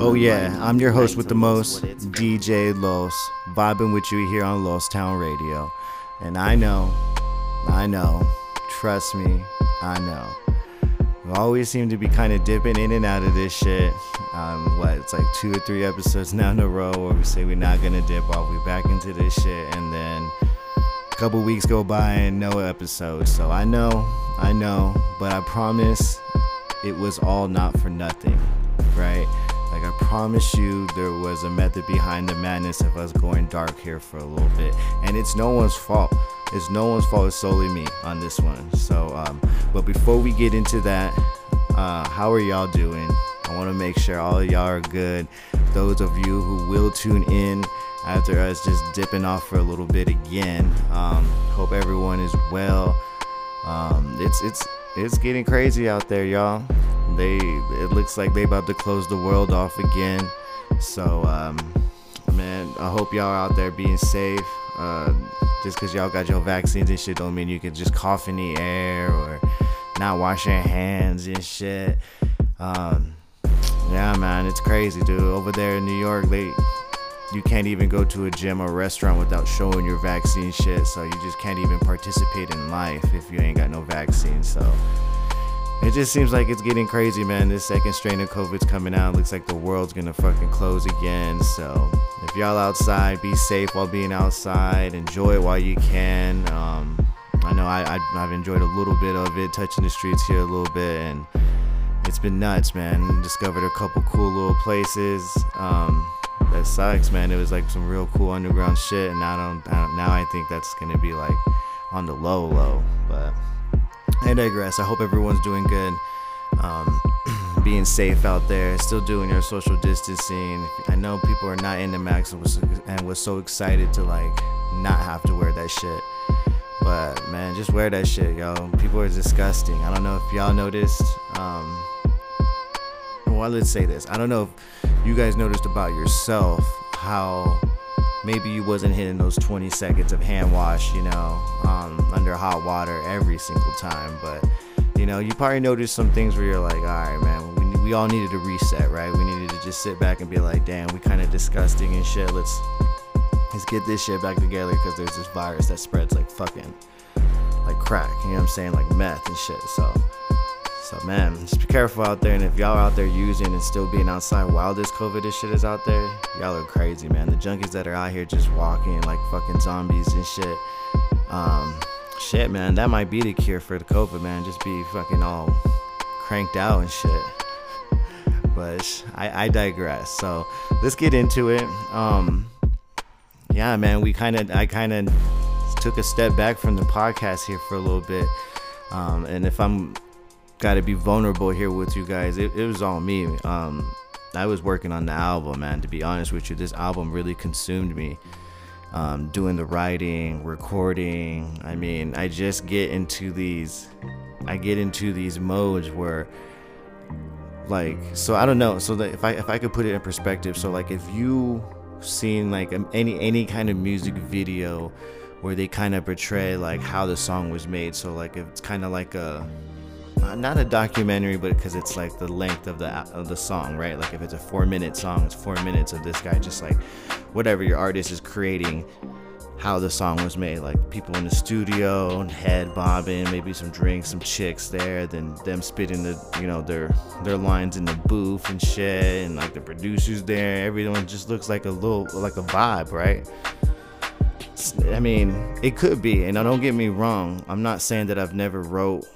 Oh yeah. I'm your host with the most, DJ Los, vibing with you here on Lost Town Radio. And I know, I know, trust me, I know. We always seem to be kind of dipping in and out of this shit. Um, what, it's like two or three episodes now in a row where we say we're not gonna dip off, We're back into this shit, and then a couple weeks go by and no episode. So I know, I know, but I promise it was all not for nothing, right? Like I promise you, there was a method behind the madness of us going dark here for a little bit, and it's no one's fault. It's no one's fault. It's solely me on this one. So, um, but before we get into that, uh, how are y'all doing? I want to make sure all y'all are good. Those of you who will tune in after us just dipping off for a little bit again, um, hope everyone is well. Um, it's it's it's getting crazy out there, y'all. They it looks like they about to close the world off again. So um, man, I hope y'all out there being safe. Uh, just cause y'all got your vaccines and shit don't mean you can just cough in the air or not wash your hands and shit. Um, yeah, man, it's crazy, dude. Over there in New York, they you can't even go to a gym or restaurant without showing your vaccine shit. So you just can't even participate in life if you ain't got no vaccine. So it just seems like it's getting crazy, man. This second strain of COVID's coming out. Looks like the world's gonna fucking close again. So if y'all outside, be safe while being outside. Enjoy it while you can. Um, I know I, I I've enjoyed a little bit of it, touching the streets here a little bit, and it's been nuts, man. Discovered a couple cool little places. Um, that sucks, man. It was like some real cool underground shit, and I don't, I don't now I think that's gonna be like on the low, low. But I digress. I hope everyone's doing good, um, being safe out there, still doing your social distancing. I know people are not in the max and was, and was so excited to like not have to wear that shit. But man, just wear that shit, yo. People are disgusting. I don't know if y'all noticed. Um, well, let's say this. I don't know if you guys noticed about yourself how maybe you wasn't hitting those 20 seconds of hand wash, you know, um, under hot water every single time. But, you know, you probably noticed some things where you're like, all right, man, we, we all needed a reset, right? We needed to just sit back and be like, damn, we kind of disgusting and shit. Let's let's get this shit back together because there's this virus that spreads like fucking like crack. You know what I'm saying? Like meth and shit. So. So man, just be careful out there, and if y'all out there using and still being outside while this COVID this shit is out there, y'all are crazy, man. The junkies that are out here just walking like fucking zombies and shit. Um, shit, man, that might be the cure for the COVID, man. Just be fucking all cranked out and shit. But I, I digress. So let's get into it. Um, yeah, man, we kind of, I kind of took a step back from the podcast here for a little bit. Um, and if I'm got to be vulnerable here with you guys. It, it was all me. Um, I was working on the album, man. To be honest with you, this album really consumed me. Um, doing the writing, recording. I mean, I just get into these. I get into these modes where, like, so I don't know. So that if I if I could put it in perspective, so like if you seen like any any kind of music video where they kind of portray like how the song was made. So like it's kind of like a Uh, not a documentary, but because it's like the length of the of the song, right? Like if it's a four minute song, it's four minutes of this guy just like whatever your artist is creating, how the song was made. Like people in the studio, head bobbing, maybe some drinks, some chicks there, then them spitting the you know their their lines in the booth and shit, and like the producers there. Everyone just looks like a little like a vibe, right? I mean, it could be, and don't get me wrong. I'm not saying that I've never wrote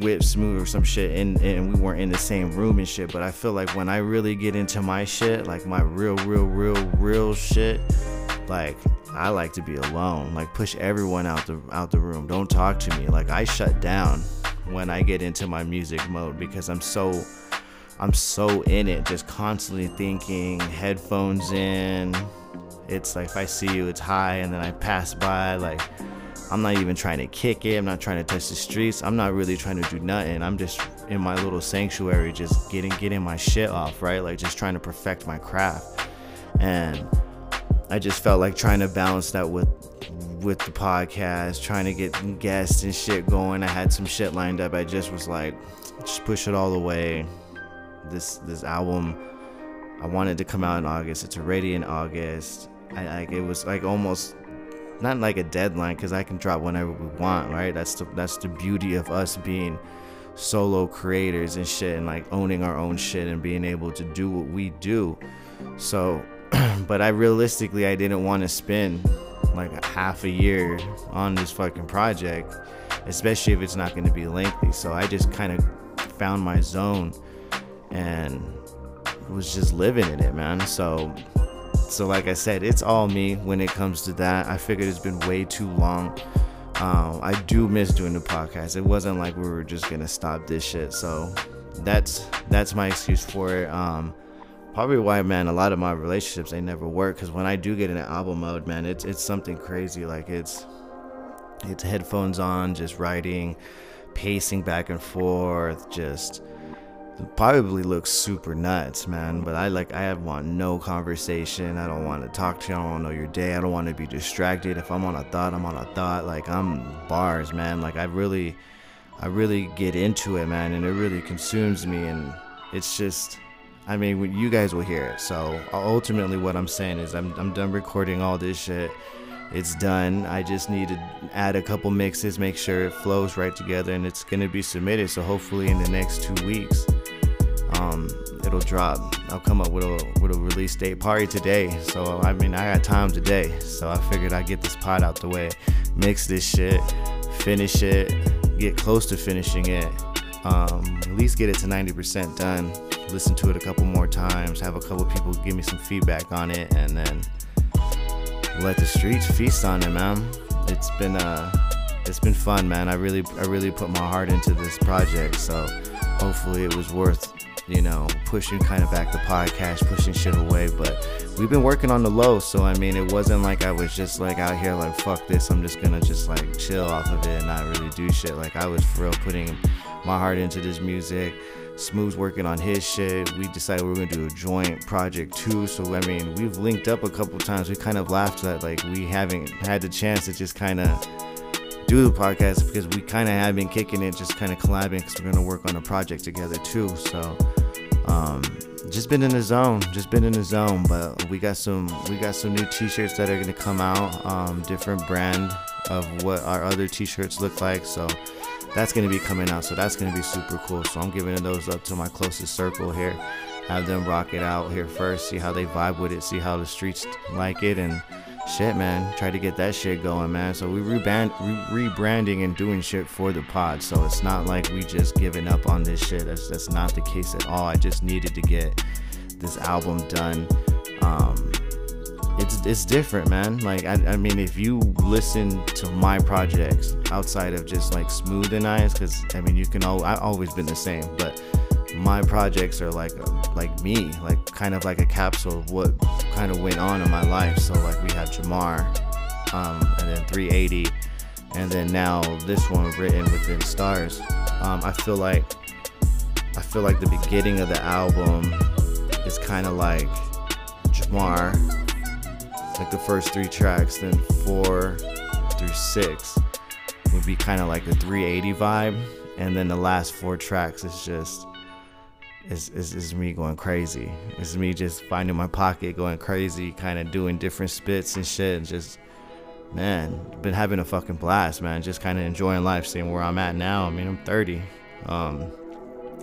whip smooth or some shit and, and we weren't in the same room and shit. But i feel like when i really get into my shit like my real real real real shit like i like to be alone. Like push everyone out the out the room. Don't talk to me. Like i shut down when i get into my music mode because i'm so i'm so in it. Just constantly thinking headphones in. It's like if i see you it's high and then i pass by like I'm not even trying to kick it. I'm not trying to touch the streets. I'm not really trying to do nothing. I'm just in my little sanctuary, just getting getting my shit off, right? Like just trying to perfect my craft. And I just felt like trying to balance that with with the podcast, trying to get guests and shit going. I had some shit lined up. I just was like, just push it all away. this this album I wanted to come out in August. It's already in August. I like it was like almost not like a deadline because I can drop whenever we want, right? That's the that's the beauty of us being solo creators and shit and like owning our own shit and being able to do what we do. So, but I realistically I didn't want to spend like a half a year on this fucking project, especially if it's not going to be lengthy. So I just kind of found my zone and was just living in it, man. So so like I said, it's all me when it comes to that. I figured it's been way too long. Um, I do miss doing the podcast. It wasn't like we were just gonna stop this shit. So that's that's my excuse for it. Um, probably why, man, a lot of my relationships they never work. Cause when I do get in album mode, man, it's it's something crazy. Like it's it's headphones on, just writing, pacing back and forth, just probably looks super nuts, man. But I like I want no conversation. I don't want to talk to you. I don't want to know your day. I don't want to be distracted. If I'm on a thought, I'm on a thought. Like I'm bars, man. Like I really, I really get into it, man, and it really consumes me. And it's just, I mean, you guys will hear it. So ultimately, what I'm saying is, I'm I'm done recording all this shit. It's done. I just need to add a couple mixes, make sure it flows right together, and it's gonna be submitted. So hopefully, in the next two weeks um, it'll drop. I'll come up with a with a release date party today. So I mean, I got time today. So I figured I'd get this pot out the way, mix this shit, finish it, get close to finishing it. Um, at least get it to 90% done. Listen to it a couple more times. Have a couple people give me some feedback on it, and then let the streets feast on it, man. It's been uh, it's been fun, man. I really I really put my heart into this project, so hopefully it was worth you know, pushing kind of back the podcast, pushing shit away. But we've been working on the low, so I mean, it wasn't like I was just like out here like fuck this. I'm just gonna just like chill off of it and not really do shit. Like I was for real putting my heart into this music. Smooth's working on his shit. We decided we were gonna do a joint project too. So I mean, we've linked up a couple times. We kind of laughed that like we haven't had the chance to just kind of do the podcast because we kind of have been kicking it, just kind of collabing because we're gonna work on a project together too. So um, just been in the zone, just been in the zone. But we got some we got some new T-shirts that are gonna come out. Um, different brand of what our other T-shirts look like. So that's gonna be coming out. So that's gonna be super cool. So I'm giving those up to my closest circle here. Have them rock it out here first. See how they vibe with it. See how the streets like it and shit, man. Try to get that shit going, man. So we rebrand, re- rebranding and doing shit for the pod. So it's not like we just giving up on this shit. That's that's not the case at all. I just needed to get this album done. Um, it's it's different, man. Like I, I mean, if you listen to my projects outside of just like Smooth and Eyes, because I mean, you can all I've always been the same, but my projects are like like me, like kind of like a capsule of what kind of went on in my life. So like we had Jamar, um, and then 380, and then now this one written within stars. Um, I feel like I feel like the beginning of the album is kind of like Jamar, like the first three tracks, then four through six would be kind of like the 380 vibe, and then the last four tracks is just is, is, is me going crazy. It's me just finding my pocket, going crazy, kind of doing different spits and shit, and just, man, been having a fucking blast, man. Just kind of enjoying life, seeing where I'm at now. I mean, I'm 30. Um,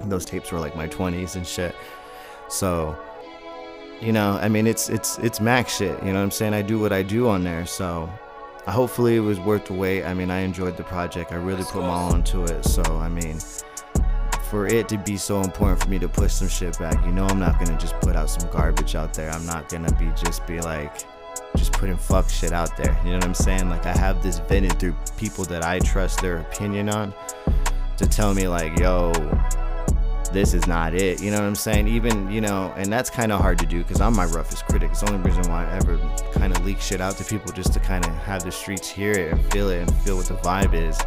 those tapes were like my 20s and shit. So, you know, I mean, it's it's it's max shit. You know what I'm saying? I do what I do on there, so. Hopefully it was worth the wait. I mean, I enjoyed the project. I really put my all into it. So, I mean, for it to be so important for me to push some shit back, you know, I'm not gonna just put out some garbage out there. I'm not gonna be just be like, just putting fuck shit out there. You know what I'm saying? Like, I have this vented through people that I trust their opinion on to tell me, like, yo, this is not it. You know what I'm saying? Even, you know, and that's kind of hard to do because I'm my roughest critic. It's the only reason why I ever kind of leak shit out to people just to kind of have the streets hear it and feel it and feel what the vibe is.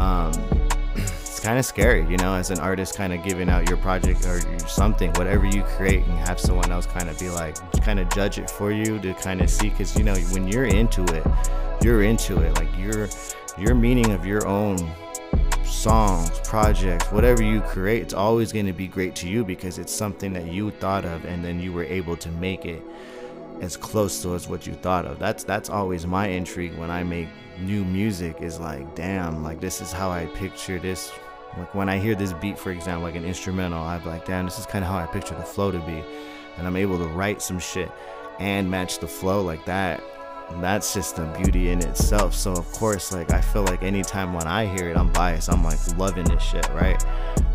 Um, kind of scary, you know, as an artist, kind of giving out your project or something, whatever you create, and have someone else kind of be like, kind of judge it for you to kind of see, because you know, when you're into it, you're into it. Like your your meaning of your own songs, projects, whatever you create, it's always going to be great to you because it's something that you thought of and then you were able to make it as close to as what you thought of. That's that's always my intrigue when I make new music is like, damn, like this is how I picture this. Like when I hear this beat, for example, like an instrumental, I'm like, damn, this is kind of how I picture the flow to be, and I'm able to write some shit and match the flow like that that's just the beauty in itself. So of course, like I feel like anytime when I hear it, I'm biased. I'm like loving this shit, right?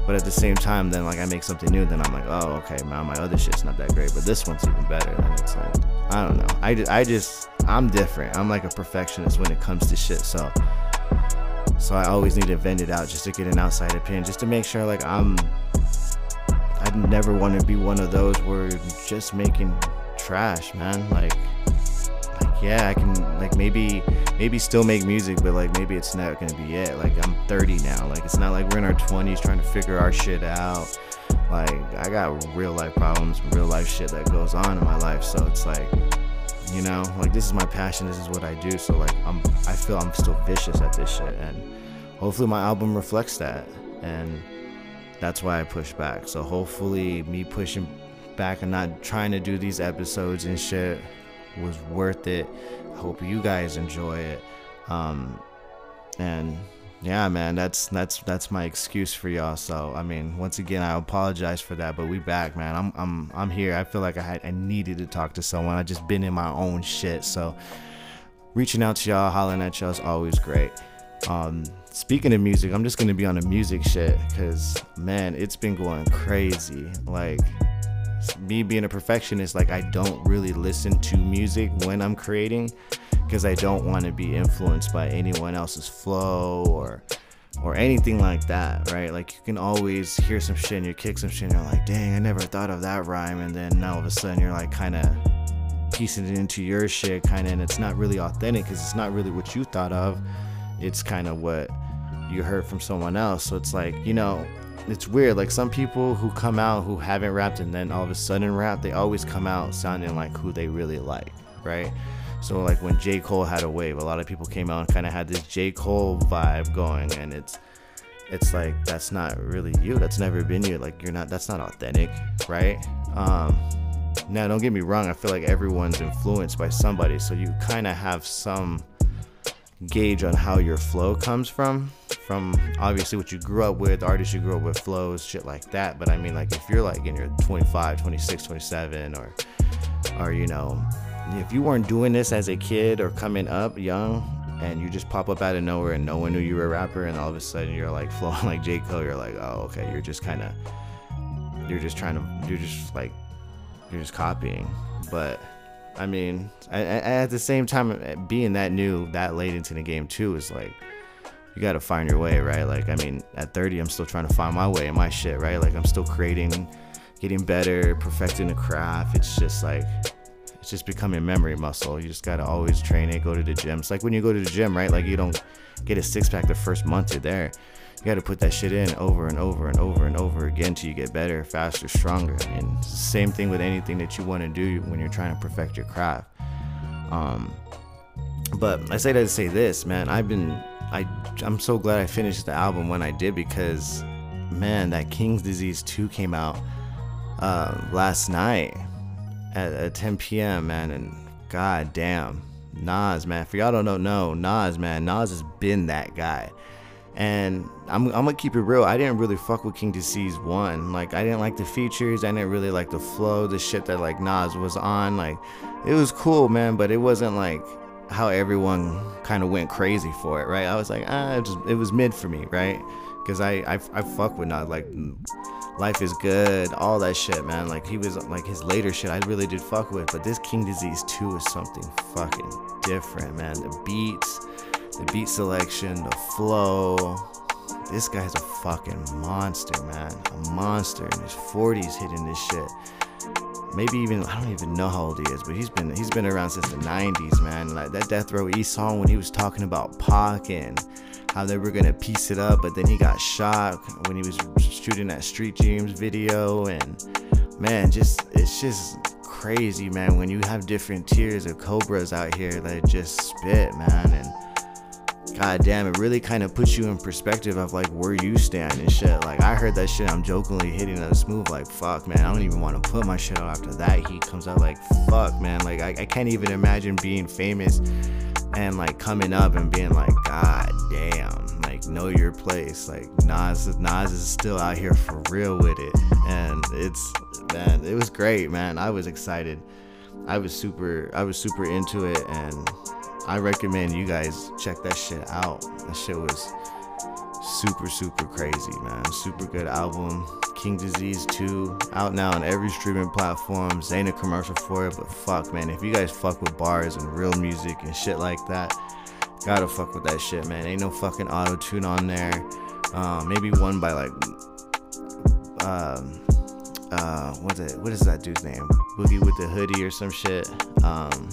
But at the same time, then like I make something new, then I'm like, oh, okay, man, my other shit's not that great, but this one's even better. And it's like, I don't know. I, just, I just, I'm different. I'm like a perfectionist when it comes to shit. So, so I always need to vent it out just to get an outside opinion, just to make sure like I'm, I never want to be one of those where just making trash, man. Like, yeah, I can like maybe maybe still make music, but like maybe it's not gonna be it. Like I'm 30 now. Like it's not like we're in our 20s trying to figure our shit out. Like I got real life problems, real life shit that goes on in my life. So it's like, you know, like this is my passion. This is what I do. So like I'm I feel I'm still vicious at this shit, and hopefully my album reflects that. And that's why I push back. So hopefully me pushing back and not trying to do these episodes and shit was worth it. I hope you guys enjoy it. Um, and yeah, man, that's that's that's my excuse for y'all. So I mean, once again, I apologize for that, but we back, man. I'm I'm I'm here. I feel like I had I needed to talk to someone. I just been in my own shit, so reaching out to y'all, hollering at y'all is always great. Um, speaking of music, I'm just gonna be on the music shit because man, it's been going crazy. Like me being a perfectionist, like I don't really listen to music when I'm creating because I don't want to be influenced by anyone else's flow or or anything like that, right? Like you can always hear some shit and you kick some shit and you're like, dang, I never thought of that rhyme, and then all of a sudden you're like kind of piecing it into your shit, kind of, and it's not really authentic because it's not really what you thought of. It's kind of what you heard from someone else. So it's like, you know, it's weird. Like some people who come out who haven't rapped and then all of a sudden rap, they always come out sounding like who they really like, right? So like when J. Cole had a wave, a lot of people came out and kind of had this J. Cole vibe going, and it's it's like that's not really you. That's never been you. Like you're not. That's not authentic, right? Um, now don't get me wrong. I feel like everyone's influenced by somebody, so you kind of have some gauge on how your flow comes from from obviously what you grew up with artists you grew up with flows shit like that. But i mean like if you're like in your 25 26 27 or or you know if you weren't doing this as a kid or coming up young and you just pop up out of nowhere and no one knew you were a rapper and all of a sudden you're like flowing like j. Cole you're like oh okay you're just kind of you're just trying to you're just like you're just copying. But I mean, I, I, at the same time, uh, being that new, that late into the game too, is like you got to find your way, right? Like, I mean, at 30, I'm still trying to find my way in my shit, right? Like, I'm still creating, getting better, perfecting the craft. It's just like it's just becoming memory muscle. You just gotta always train it, go to the gym. It's like when you go to the gym, right? Like you don't get a six pack the first month you're there. You gotta put that shit in over and over and over and over again till you get better, faster, stronger. And same thing with anything that you want to do when you're trying to perfect your craft. Um, but I say that to say this, man. I've been, I, I'm so glad I finished the album when I did because, man, that King's Disease 2 came out uh, last night at, at 10 p.m. Man, and god damn, Nas, man. For y'all don't know, no, Nas, man. Nas has been that guy. And I'm, I'm gonna keep it real. I didn't really fuck with King Disease one. Like I didn't like the features. I didn't really like the flow, the shit that like Nas was on. Like it was cool, man, but it wasn't like how everyone kind of went crazy for it, right? I was like, ah, it, just, it was mid for me, right? Because I, I I fuck with Nas. Like Life is Good, all that shit, man. Like he was like his later shit, I really did fuck with. But this King Disease 2 is something fucking different, man. The beats, the beat selection, the flow. This guy's a fucking monster, man. A monster in his 40s hitting this shit. Maybe even I don't even know how old he is, but he's been he's been around since the 90s, man. Like that Death Row East song when he was talking about Pac and how they were gonna piece it up, but then he got shot when he was shooting that Street Dreams video, and man, just it's just crazy, man. When you have different tiers of cobras out here that just spit, man, and god damn, it really kind of puts you in perspective of like where you stand and shit. Like I heard that shit, I'm jokingly hitting a smooth like fuck, man. I don't even want to put my shit out after that heat comes out. Like fuck, man. Like I, I can't even imagine being famous and like coming up and being like, god damn, like know your place. Like Nas, Nas is still out here for real with it, and it's man, it was great, man. I was excited. I was super, I was super into it, and I recommend you guys check that shit out. That shit was super, super crazy, man. Super good album. King Disease 2 out now on every streaming platform. Ain't a commercial for it, but fuck, man. If you guys fuck with bars and real music and shit like that, gotta fuck with that shit, man. Ain't no fucking auto tune on there. Uh, maybe one by like, um, uh, what's it? What is that dude's name? Boogie with the hoodie or some shit. Um,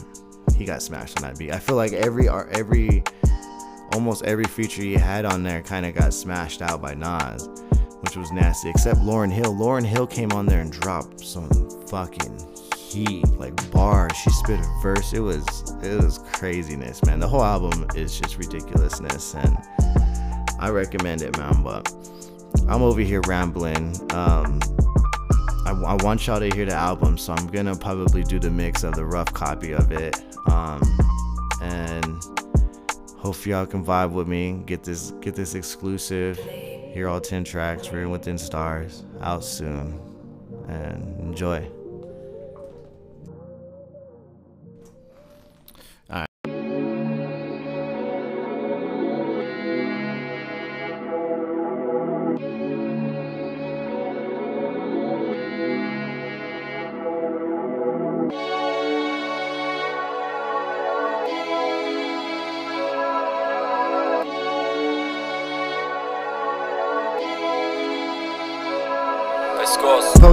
he got smashed on that beat. I feel like every every almost every feature he had on there kind of got smashed out by Nas, which was nasty. Except Lauryn Hill. Lauryn Hill came on there and dropped some fucking heat, like bars. She spit a verse. It was it was craziness, man. The whole album is just ridiculousness, and I recommend it, man. But I'm over here rambling. Um, I, I, want y'all to hear the album, so I'm gonna probably do the mix of the rough copy of it. Um, and hope y'all can vibe with me. Get this get this exclusive. Hear all 10 tracks, Written Within Stars, out soon. And enjoy.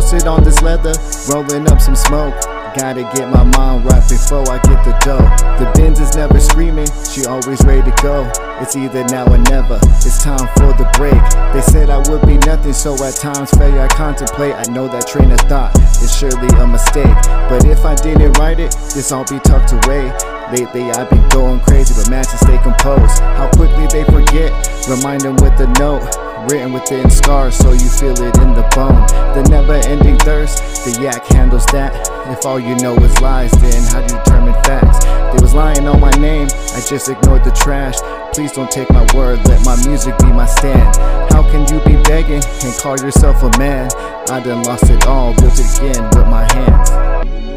Posted on this leather, rolling up some smoke. Gotta get my mind right before I get the dough. The Benz is never screaming, she always ready to go. It's either now or never, it's time for the break. They said I would be nothing, so at times failure I contemplate. I know that train of thought is surely a mistake. But if I didn't write it, this all be tucked away. Lately I've been going crazy, but man, to stay composed. How quickly they forget, remind them with a note written within scars so you feel it in the bone. The never ending thirst, the yak handles that. If all you know is lies, then how do you determine facts? They was lying on my name, I just ignored the trash. Please don't take my word, let my music be my stand. How can you be begging and call yourself a man? I done lost it all, built it again with my hands.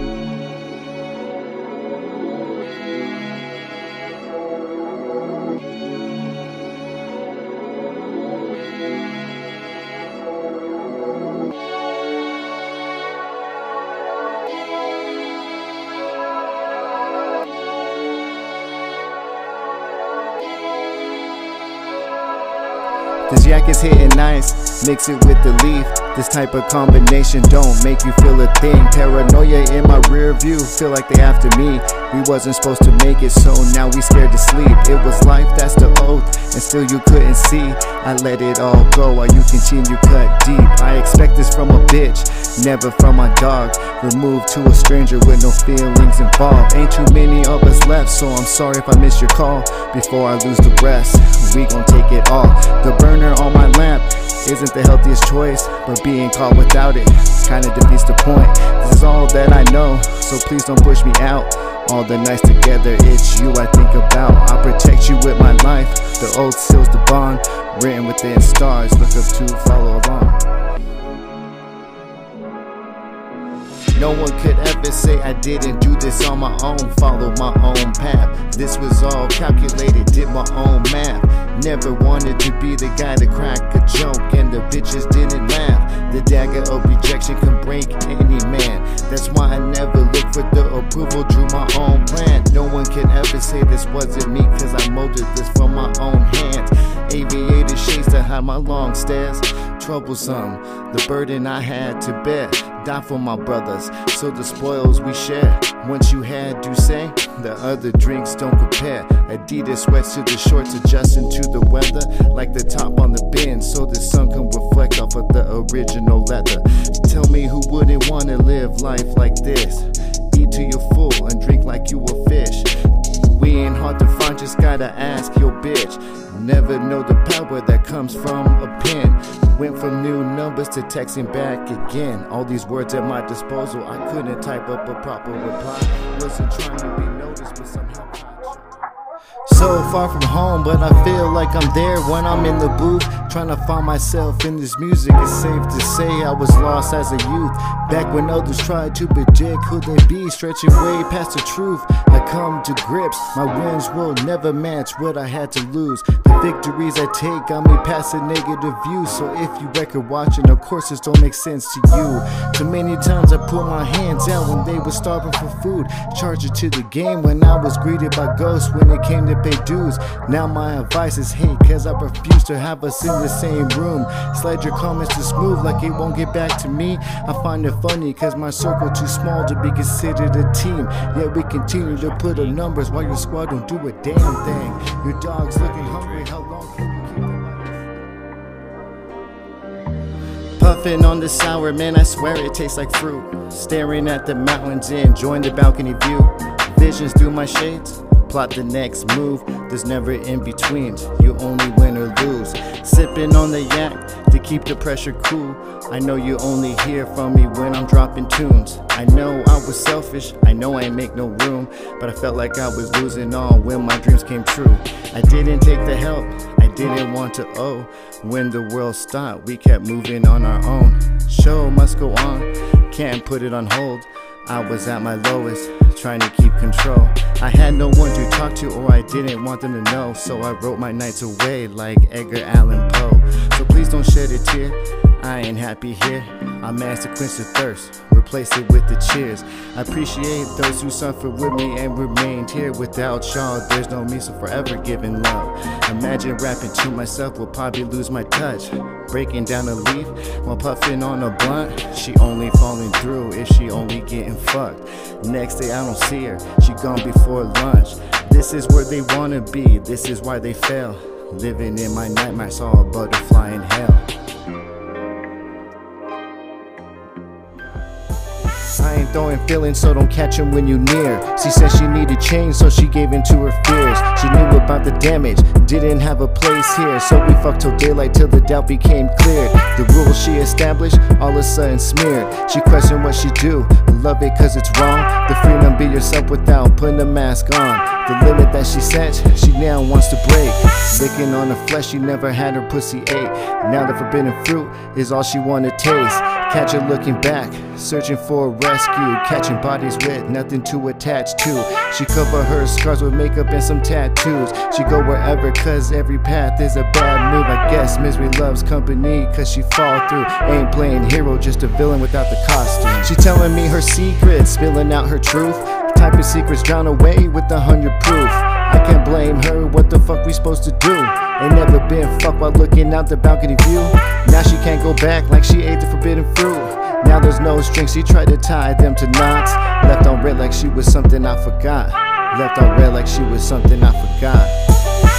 This yak is hitting nice, mix it with the leaf. This type of combination don't make you feel a thing. Paranoia in my rear view, feel like they after me. We wasn't supposed to make it, so now we scared to sleep. It was life, that's the oath, and still you couldn't see. I let it all go while you continue cut deep. I expect this from a bitch, never from my dog. Removed to a stranger with no feelings involved. Ain't too many of us left, so I'm sorry if I missed your call. Before I lose the rest, we gon' take it all. The burner on my lamp isn't the healthiest choice, but being caught without it kinda defeats the point. This is all that I know, so please don't push me out. All the nights together, it's you I think about. I protect you with my life. The oath seals the bond, written within stars. Look up to follow along. No one could ever say I didn't do this on my own, follow my own path. This was all calculated, did my own math. Never wanted to be the guy to crack a joke, and the bitches didn't laugh. The dagger of rejection can break any man. That's why I never look for the approval, drew my own plan. No one can ever say this wasn't me, cause I molded this from my own hands. Aviator shades to hide my long stairs. Troublesome, the burden I had to bear. Die for my brothers, so the spoils we share. Once you had do say, the other drinks don't compare. Adidas sweats to the shorts, adjusting to the weather. Like the top on the bin, so the sun can reflect off of the original leather. Tell me who wouldn't wanna live life like this? Eat till you're full and drink like you a fish we ain't hard to find, just gotta ask your bitch. Never know the power that comes from a pen. Went from new numbers to texting back again. All these words at my disposal, I couldn't type up a proper reply. Wasn't trying to be noticed, but somehow. So far from home, but I feel like I'm there when I'm in the booth. Trying to find myself in this music. It's safe to say I was lost as a youth. Back when others tried to predict who they be, stretching way past the truth. I come to grips, my wins will never match what I had to lose. The victories I take got me past a negative view. So if you record watching, of course, this don't make sense to you. Too many times I put my hands out when they were starving for food. Charge it to the game when I was greeted by ghosts when it came to pay dues. Now my advice is hate, cause I refuse to have us in the same room. Slide your comments to smooth like it won't get back to me. I find it funny, cause my circle too small to be considered a team. Yet we continue to put up numbers while your squad don't do a damn thing. Your dog's looking hungry, how long can you keep them Puffing on the sour, man, I swear it tastes like fruit. Staring at the mountains, enjoying the balcony view. Visions through my shades plot the next move. There's never in between, you only win or lose. Sipping on the yak to keep the pressure cool. I know you only hear from me when I'm dropping tunes. I know I was selfish, I know I ain't make no room, but I felt like I was losing all when my dreams came true. I didn't take the help, I didn't want to owe. When the world stopped, we kept moving on our own. Show must go on, can't put it on hold. I was at my lowest, trying to keep control. I had no one to talk to, or I didn't want them to know. So I wrote my nights away like Edgar Allan Poe. So please don't shed a tear. I ain't happy here. I'm asked to quench the thirst, replace it with the cheers. I appreciate those who suffered with me and remained here. Without y'all, there's no me, so forever giving love. Imagine rapping to myself, will probably lose my touch. Breaking down a leaf while puffing on a blunt. She only falling through if she only getting fucked. Next day, I don't see her, she gone before lunch. This is where they wanna be, this is why they fail. Living in my nightmare, saw a butterfly in hell. I ain't throwing feelings, so don't catch him when you near. She said she needed change, so she gave in to her fears. She knew about the damage, didn't have a place here. So we fucked till daylight till the doubt became clear. The rules she established, all of a sudden smeared. She questioned what she do, love it cause it's wrong. The freedom be yourself without putting a mask on. The limit that she set, she now wants to break. Licking on the flesh, she never had her pussy ate. Now the forbidden fruit is all she wanna taste. Catch her looking back, searching for a rescue. Catching bodies with nothing to attach to. She cover her scars with makeup and some tattoos. She go wherever, cause every path is a bad move. I guess misery loves company, cause she fall through. Ain't playing hero, just a villain without the costume. She telling me her secrets, spilling out her truth. Type of secrets drown away with a hundred proof. I can't blame her, what the fuck we supposed to do? Ain't never been fucked while looking out the balcony view. Now she can't go back like she ate the forbidden fruit. Now there's no strings, she tried to tie them to knots. Left on red like she was something I forgot. Left on red like she was something I forgot.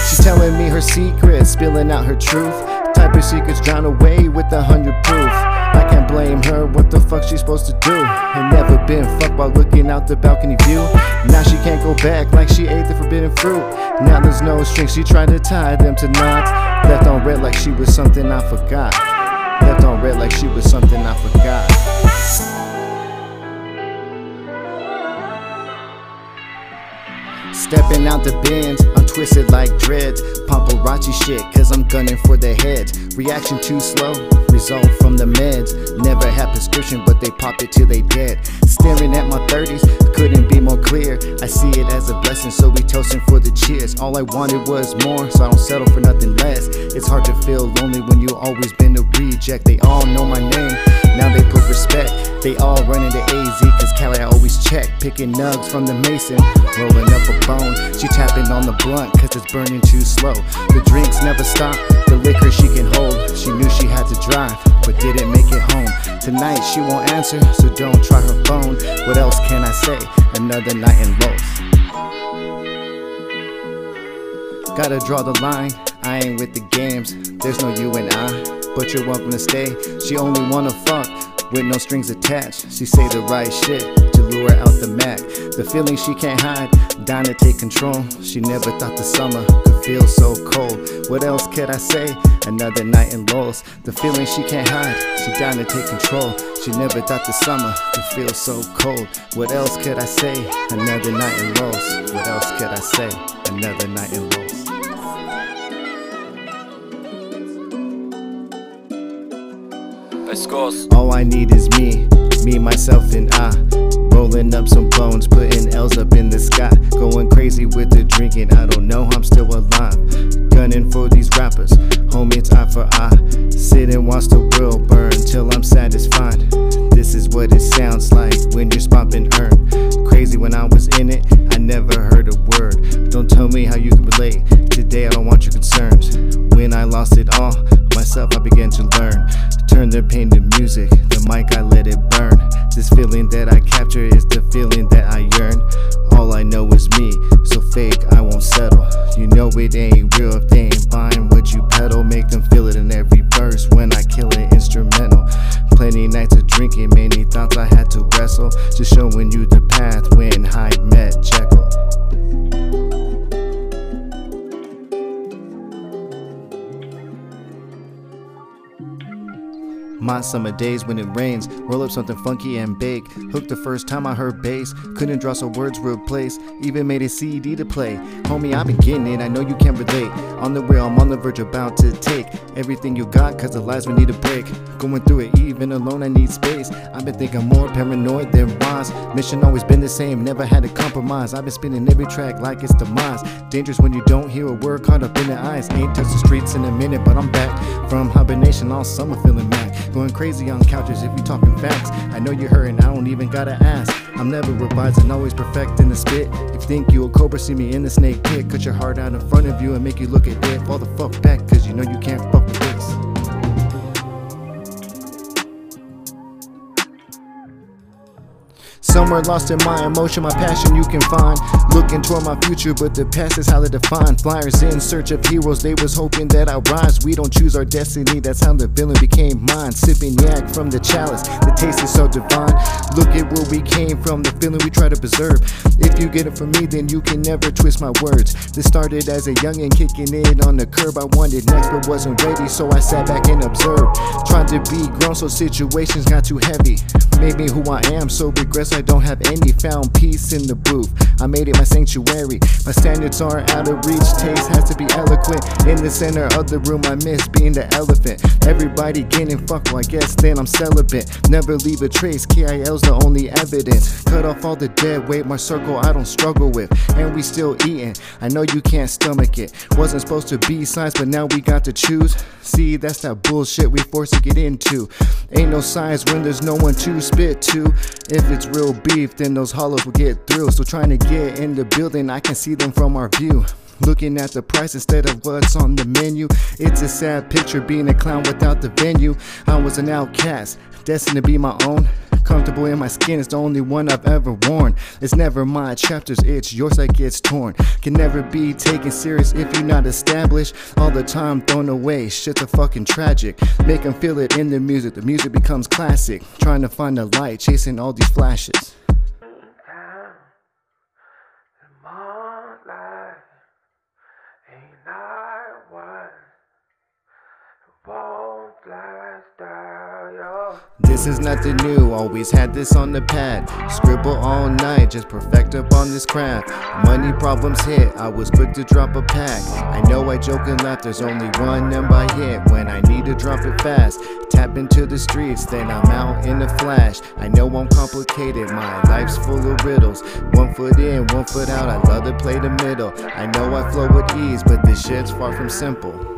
She's telling me her secrets, spilling out her truth. Type of secrets drown away with a hundred proof. I can't blame her, what the fuck she supposed to do? Ain't never been fucked while looking out the balcony view. Now she can't go back like she ate the forbidden fruit. Now there's no strings, she tried to tie them to knots. Left on red like she was something I forgot. Left on red like she was something I forgot. Stepping out the bins, I'm twisted like dreads. Paparazzi shit, cause I'm gunning for the heads. Reaction too slow, result from the meds. Never had prescription, but they pop it till they dead. Staring at my 30s, couldn't be more clear. I see it as a blessing, so we toasting for the cheers. All I wanted was more, so I don't settle for nothing less. It's hard to feel lonely when you always been a reject. They all know my name, now they put respect. They all run into AZ, cause Cali I always check. Picking nugs from the mason, rolling up a bone. She tapping on the blunt, cause it's burning too slow. The drinks never stop, the liquor she can hold. She knew she had to drive, but didn't make it home. Tonight she won't answer, so don't try her phone. What else can I say? Another night in Los. Gotta draw the line, I ain't with the games. There's no you and I, but you're welcome to stay. She only wanna fuck with no strings attached. She say the right shit to lure out the Mac. The feeling she can't hide, down to take control. She never thought the summer could feel so cold. What else could I say? Another night in Los. The feeling she can't hide, she to take control. She never thought the summer could feel so cold. What else could I say? Another night in Los. What else could I say? Another night in Los. All I need is me, me, myself, and I. Rolling up some bones, putting L's up in the sky. Going crazy with the drinking, I don't know, I'm still alive. Gunning for these rappers, homie, it's eye for eye. Sit and watch the world burn till I'm satisfied. This is what it sounds like when you're spopping earn. Crazy when I was in it, I never heard a word. Don't tell me how you can relate. Today I don't want your concerns. When I lost it all, myself I began to learn. Turn the pain to music, the mic I let it burn. This feeling that I capture is the feeling that I yearn. All I know is me, so fake I won't settle. You know it ain't real if they ain't buying what you peddle. Make them feel it in every verse when I kill it instrumental. Plenty nights of drinking, many thoughts I had to wrestle. Just showing you the path when Hyde met Jekyll. My summer days when it rains, roll up something funky and bake. Hooked the first time I heard bass, couldn't draw some words real place. Even made a CD to play. Homie, I've been getting it, I know you can relate. On the rail, I'm on the verge about to take everything you got, cause the lies we need a break. Going through it, even alone, I need space. I've been thinking more paranoid than wise. Mission always been the same, never had to compromise. I've been spinning every track like it's demise. Dangerous when you don't hear a word caught up in the eyes. Ain't touched the streets in a minute, but I'm back from hibernation all summer feeling mad. Going crazy on couches if you talking facts. I know you're hurting, I don't even gotta ask. I'm never revising, always perfecting the spit. If you think you a cobra, see me in the snake pit. Cut your heart out in front of you and make you look at it. Fall the fuck back, cause you know you can't fuck with this. Somewhere lost in my emotion, my passion you can find. Looking toward my future, but the past is how they define. Flyers in search of heroes, they was hoping that I rise. We don't choose our destiny, that's how the villain became mine. Sipping yak from the chalice, the taste is so divine. Look at where we came from, the feeling we try to preserve. If you get it from me, then you can never twist my words. This started as a youngin' kicking it on the curb. I wanted next, but wasn't ready, so I sat back and observed. Tried to be grown, so situations got too heavy. Made me who I am, so regress I don't have any. Found peace in the booth. I made it my sanctuary. My standards aren't out of reach. Taste has to be eloquent. In the center of the room, I miss being the elephant. Everybody getting fucked, well, I guess then I'm celibate. Never leave a trace. KIL's the only evidence. Cut off all the dead weight. My circle I don't struggle with. And we still eating. I know you can't stomach it. Wasn't supposed to be science, but now we got to choose. See, that's that bullshit we forced to get into. Ain't no science when there's no one to spit to. If it's real beef, then those hollows will get through. So trying to get in the building, I can see them from our view. Looking at the price instead of what's on the menu. It's a sad picture being a clown without the venue. I was an outcast, destined to be my own. Comfortable in my skin, it's the only one I've ever worn. It's never my chapters, it's yours that gets torn. Can never be taken serious if you're not established. All the time thrown away, shit's a fucking tragic. Make them feel it in the music, the music becomes classic. Trying to find the light, chasing all these flashes. This is nothing new, always had this on the pad. Scribble all night, just perfect up on this craft. Money problems hit, I was quick to drop a pack. I know I joke and laugh, there's only one number I hit when I need to drop it fast. Tap into the streets, then I'm out in a flash. I know I'm complicated, my life's full of riddles. One foot in, one foot out, I love to play the middle. I know I flow with ease, but this shit's far from simple.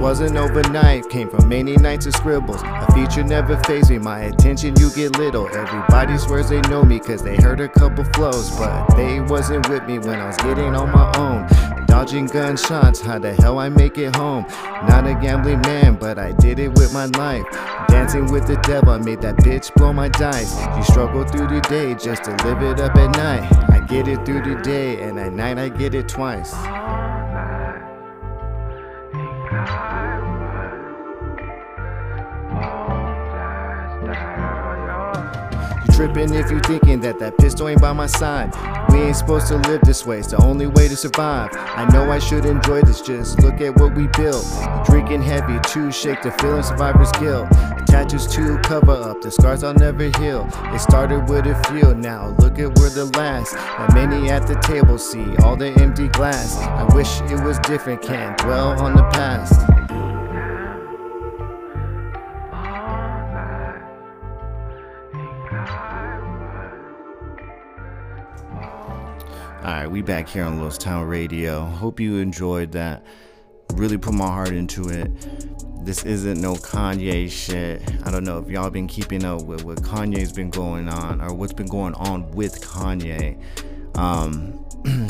Wasn't overnight, came from many nights of scribbles. A feature never phased me, my attention you get little. Everybody swears they know me cause they heard a couple flows, but they wasn't with me when I was getting on my own. dodging gunshots. How the hell I make it home? Not a gambling man, but I did it with my life. Dancing with the devil, I made that bitch blow my dice. You struggle through the day just to live it up at night. I get it through the day, and at night I get it twice. Tripping if you thinking that that pistol ain't by my side. We ain't supposed to live this way, it's the only way to survive. I know I should enjoy this, just look at what we built. Drinking heavy, to shake the feeling survivor's guilt. Tattoos to cover up the scars I'll never heal. It started with a few, now look at where the last. And many at the table see all the empty glass. I wish it was different, can't dwell on the past. Alright, we back here on Los Town Radio. Hope you enjoyed that. Really put my heart into it. This isn't no Kanye shit. I don't know if y'all been keeping up with what Kanye's been going on or what's been going on with Kanye. Um,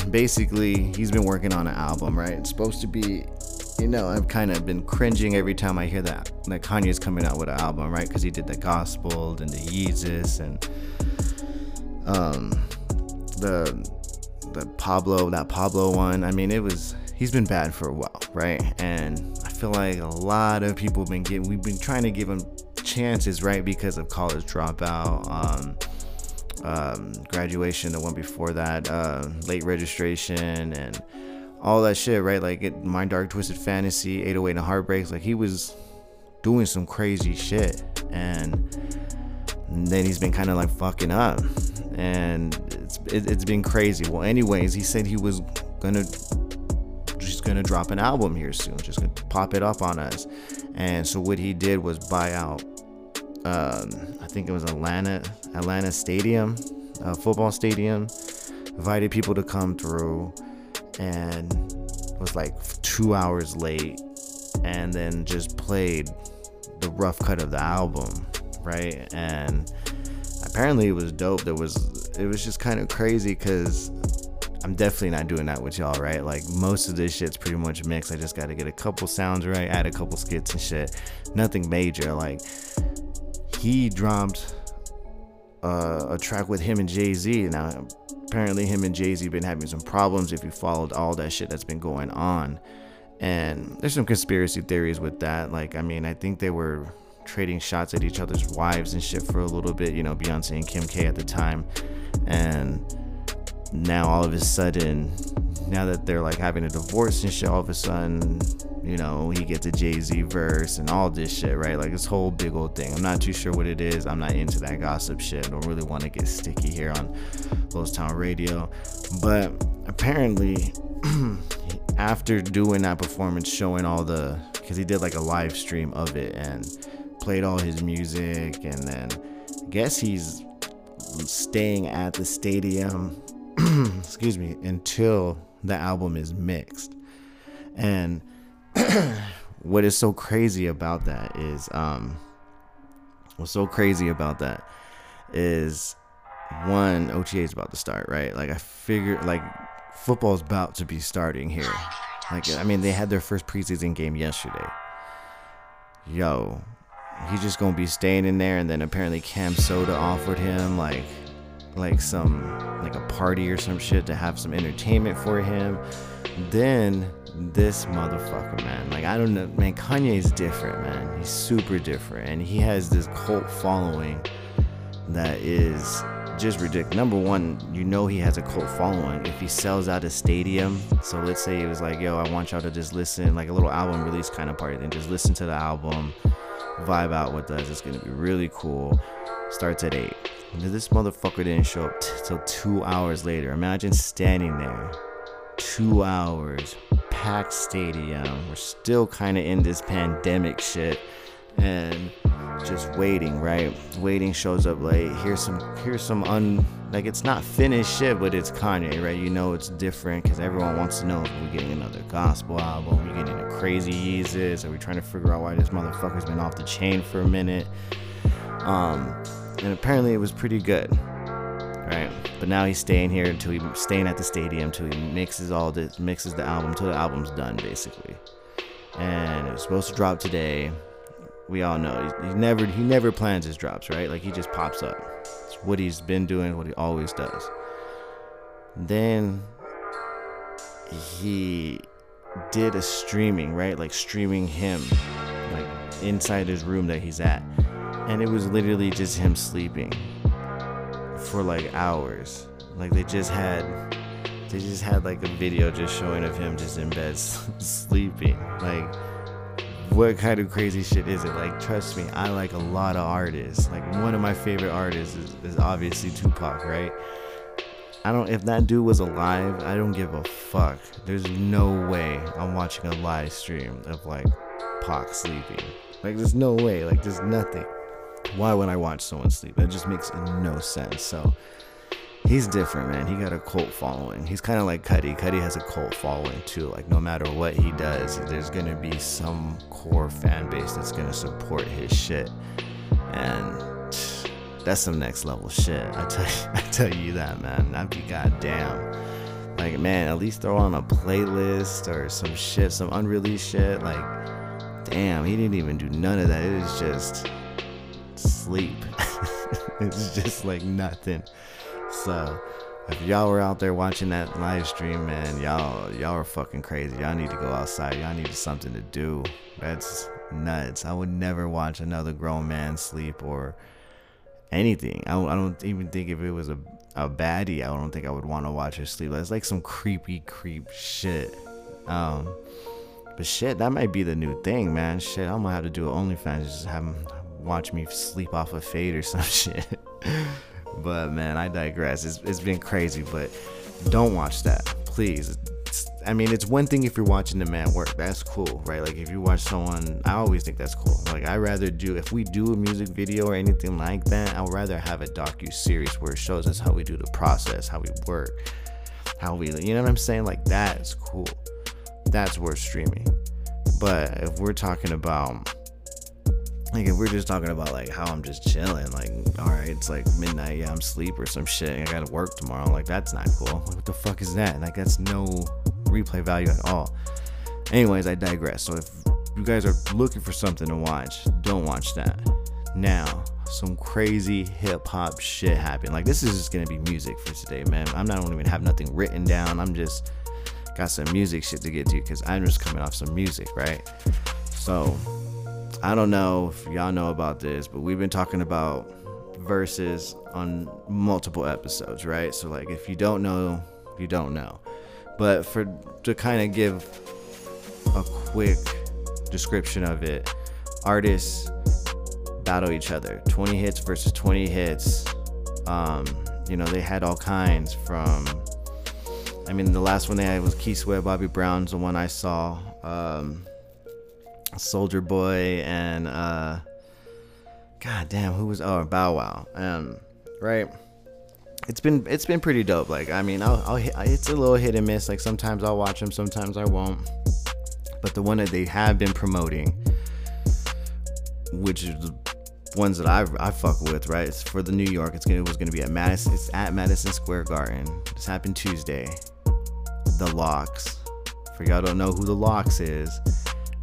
basically, he's been working on an album, right? It's supposed to be, you know, I've kind of been cringing every time I hear that that Kanye's coming out with an album, right? Because he did the Gospel and the Yeezus and um, the the Pablo, that Pablo one. I mean, it was he's been bad for a while, right? And I feel like a lot of people have been getting we've been trying to give him chances, right? Because of college dropout, um, um, graduation, the one before that, uh, late registration, and all that shit, right? Like it, my dark twisted fantasy, 808 and heartbreaks. Like he was doing some crazy shit, and, then he's been kind of like fucking up, and it's it, has been crazy. Well, anyways, he said he was gonna just gonna drop an album here soon, just gonna pop it up on us. And so what he did was buy out. Um, I think it was Atlanta Atlanta Stadium, uh, football stadium. Invited people to come through, and was like two hours late, and then just played the rough cut of the album, right? And apparently it was dope. There was it was just kind of crazy because I'm definitely not doing that with y'all, right? Like most of this shit's pretty much mixed. I just got to get a couple sounds right, add a couple skits and shit. Nothing major. Like he dropped uh, a track with him and Jay Z. Now apparently him and Jay Z been having some problems. If you followed all that shit that's been going on, and there's some conspiracy theories with that. Like I mean, I think they were trading shots at each other's wives and shit for a little bit. You know, Beyonce and Kim K at the time. And now all of a sudden now that they're like having a divorce and shit all of a sudden you know he gets a jay-z verse and all this shit right? Like this whole big old thing. I'm not too sure what it is. I'm not into that gossip shit. I don't really want to get sticky here on Los Town radio. But apparently after doing that performance showing all the because he did like a live stream of it and played all his music and then I guess he's staying at the stadium, excuse me, until the album is mixed. And what is so crazy about that is, um, what's so crazy about that is one OTA is about to start, right? Like I figured, like football's about to be starting here. Like I mean, they had their first preseason game yesterday. Yo, he's just gonna be staying in there and then apparently CamSoda offered him like like some like a party or some shit to have some entertainment for him then this motherfucker man like i don't know man kanye's different man he's super different and he has this cult following that is just ridiculous. Number one, you know he has a cult following. If he sells out a stadium, so let's say it was like, yo, I want y'all to just listen, like a little album release kind of party, then just listen to the album, vibe out with us. It's gonna be really cool. Starts at eight. This motherfucker didn't show up t- till two hours later. Imagine standing there, two hours, packed stadium. We're still kind of in this pandemic shit, and just waiting, right? Waiting shows up late. Here's some, here's some un, like it's not finished shit, but it's Kanye, right? You know it's different because everyone wants to know if we're getting another gospel album, we're getting a crazy Yeezus, are we trying to figure out why this motherfucker's been off the chain for a minute? Um, and apparently it was pretty good. right? But now he's staying here until he staying at the stadium until he mixes all this, mixes the album till the album's done, basically. And it was supposed to drop today. We all know he, he never he never plans his drops, right? Like he just pops up. It's what he's been doing, what he always does. Then he did a streaming, right? Like streaming him, like inside his room that he's at. And it was literally just him sleeping for like hours. Like they just had they just had like a video just showing of him just in bed sleeping. Like what kind of crazy shit is it? Like trust me, I like a lot of artists. Like one of my favorite artists is, is obviously Tupac, right? I don't if that dude was alive, I don't give a fuck. There's no way I'm watching a live stream of like Pac sleeping. Like there's no way. Like there's nothing. Why would I watch someone sleep? It just makes no sense. So he's different, man. He got a cult following. He's kind of like Cudi. Cudi has a cult following too. Like no matter what he does, there's gonna be some core fan base that's gonna support his shit, and that's some next level shit. I tell you, I tell you that, man. I'd be goddamn. Like man, at least throw on a playlist or some shit, some unreleased shit. Like, damn, he didn't even do none of that. It was just sleep. it's just like nothing. So if y'all were out there watching that live stream, man, y'all y'all are fucking crazy. Y'all need to go outside. Y'all need something to do. That's nuts. I would never watch another grown man sleep or anything. I I don't even think if it was a a baddie, I don't think I would want to watch her sleep. That's like some creepy creep shit. Um, but shit, that might be the new thing, man. Shit, I'm gonna have to do an OnlyFans. Just have them watch me sleep off a fade or some shit. But man, I digress. It's, it's been crazy, but don't watch that, please. I mean, it's one thing if you're watching the man work. That's cool, right? Like if you watch someone, I always think that's cool. Like I rather do if we do a music video or anything like that, I would rather have a docu series where it shows us how we do the process, how we work, how we, you know what I'm saying? Like that's cool. That's worth streaming. But if we're talking about like if we're just talking about like how I'm just chilling, like all right, it's like midnight, yeah, I'm asleep or some shit. I gotta work tomorrow. Like that's not cool. What the fuck is that? Like that's no replay value at all. Anyways, I digress. So if you guys are looking for something to watch, don't watch that. Now, some crazy hip hop shit happened. Like this is just gonna be music for today, man. I'm not even have nothing written down. I'm just got some music shit to get to because I'm just coming off some music, right? So I don't know if y'all know about this, but we've been talking about Verzuz on multiple episodes, right? So like if you don't know, you don't know. But for to kind of give a quick description of it, artists battle each other. 20 hits versus 20 hits. Um, you know, they had all kinds from I mean, the last one they had was Keith Sweat, Bobby Brown's the one I saw. Um, Soulja Boy and uh God damn, who was oh Bow Wow. Um right. It's been it's been pretty dope. Like I mean, I'll, I'll it's a little hit and miss. Like sometimes I'll watch them, sometimes I won't. But the one that they have been promoting, which is the ones that I I fuck with, right? It's for the New York. It's gonna it was gonna be at Madison. It's at Madison Square Garden. This happened Tuesday. The LOX. For y'all don't know who the LOX is,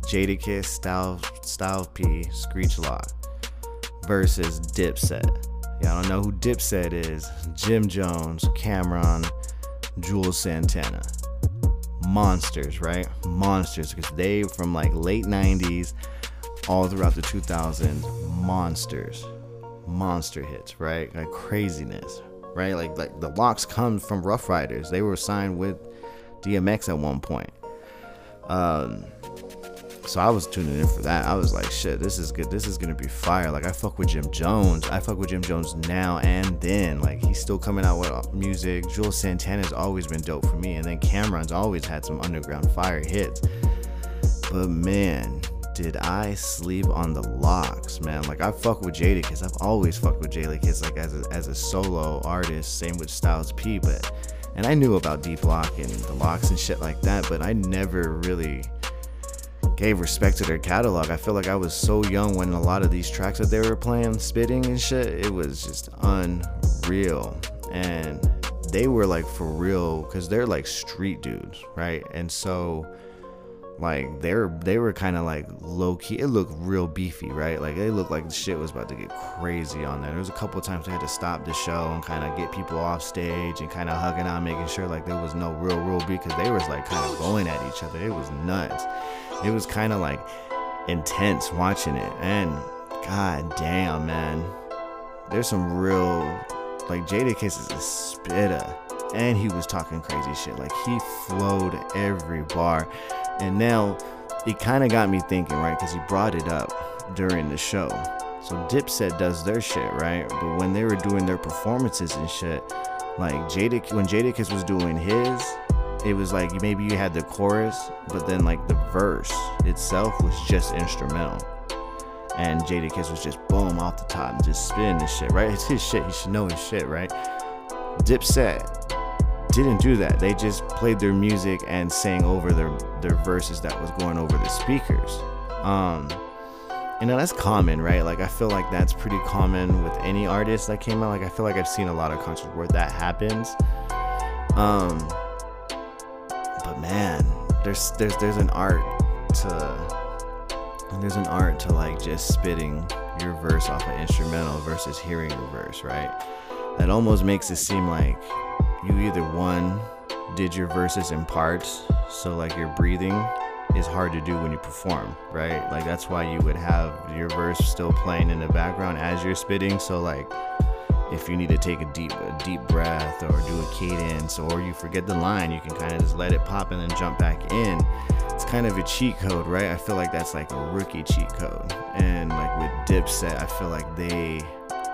Jadakiss, Style, Style P, Sheek Louch versus Dipset. Y'all don't know who Dipset is. Jim Jones, Cam'ron, Juelz Santana. Monsters, right? Monsters, because they from like late 90s all throughout the 2000s, monsters. Monster hits, right? Like craziness, right? Like like the LOX come from Ruff Ryders. They were signed with DMX at one point. Um, so I was tuning in for that. I was like, shit, this is good. This is gonna be fire. Like I fuck with Jim Jones. I fuck with Jim Jones now and then. Like he's still coming out with uh, music. Juelz Santana's always been dope for me, and then Cam'ron's always had some underground fire hits. But man, did I sleep on the LOX, man? Like I fuck with Jadakiss. I've always fucked with Jadakiss, like as a, as a solo artist. Same with Styles P, but and I knew about Sheek Louch and the LOX and shit like that, but I never really gave respect to their catalog. I feel like I was so young when a lot of these tracks that they were playing, spitting and shit, it was just unreal. and they were like for real because they're like street dudes, right? And so like they're they were kind of like low key. It looked real beefy, right? Like they looked like the shit was about to get crazy on there. There was a couple times they had to stop the show and kind of get people off stage and kind of hugging out, making sure like there was no real real beef because they was like kind of going at each other. It was nuts. It was kind of like intense watching it, and god damn, man, there's some real like Jadakiss is a spitter, and he was talking crazy shit. Like he flowed every bar and now it kind of got me thinking, right? Because he brought it up during the show. So Dipset does their shit, right? But when they were doing their performances and shit, like Jada, when Jadakiss was doing his, it was like maybe you had the chorus, but then like the verse itself was just instrumental. And Jadakiss was just boom off the top and just spinning this shit, right? It's his shit. He should know his shit, right? Dipset didn't do that. They just played their music and sang over their their verses that was going over the speakers. Um, you know that's common, right? Like I feel like that's pretty common with any artist that came out. Like I feel like I've seen a lot of concerts where that happens. Um, but man, there's there's there's an art to there's an art to like just spitting your verse off an instrumental versus hearing your verse, right? That almost makes it seem like you either one did your verses in parts, so like your breathing is hard to do when you perform, right? Like that's why you would have your verse still playing in the background as you're spitting. So like if you need to take a deep a deep breath or do a cadence or you forget the line, you can kind of just let it pop and then jump back in. It's kind of a cheat code, right? I feel like that's like a rookie cheat code. And like with Dipset, I feel like they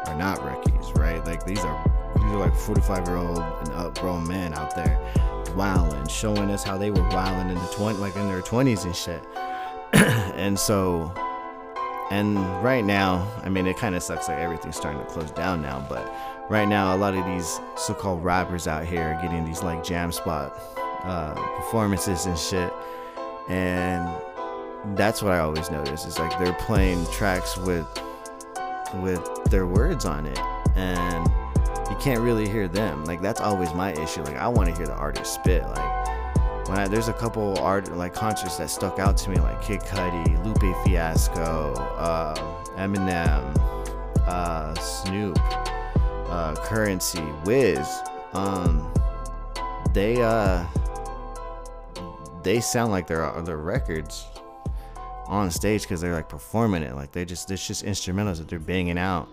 are not rookies, right? Like these are these are like 45 year old and up grown men out there wilding, showing us how they were wilding in the 20, like in their 20s and shit. and so, and right now, I mean, it kind of sucks like everything's starting to close down now, but right now, a lot of these so called rappers out here are getting these like jam spot uh, performances and shit. And that's what I always notice is like they're playing tracks with with their words on it and you can't really hear them. Like that's always my issue. Like I want to hear the artist spit. Like when I, there's a couple art like concerts that stuck out to me, like Kid Cudi, Lupe Fiasco, uh, Eminem, uh, Snoop, uh, Curren$y, Wiz. Um, they uh, they sound like they're their records on stage because they're like performing it. Like they just it's just instrumentals that they're banging out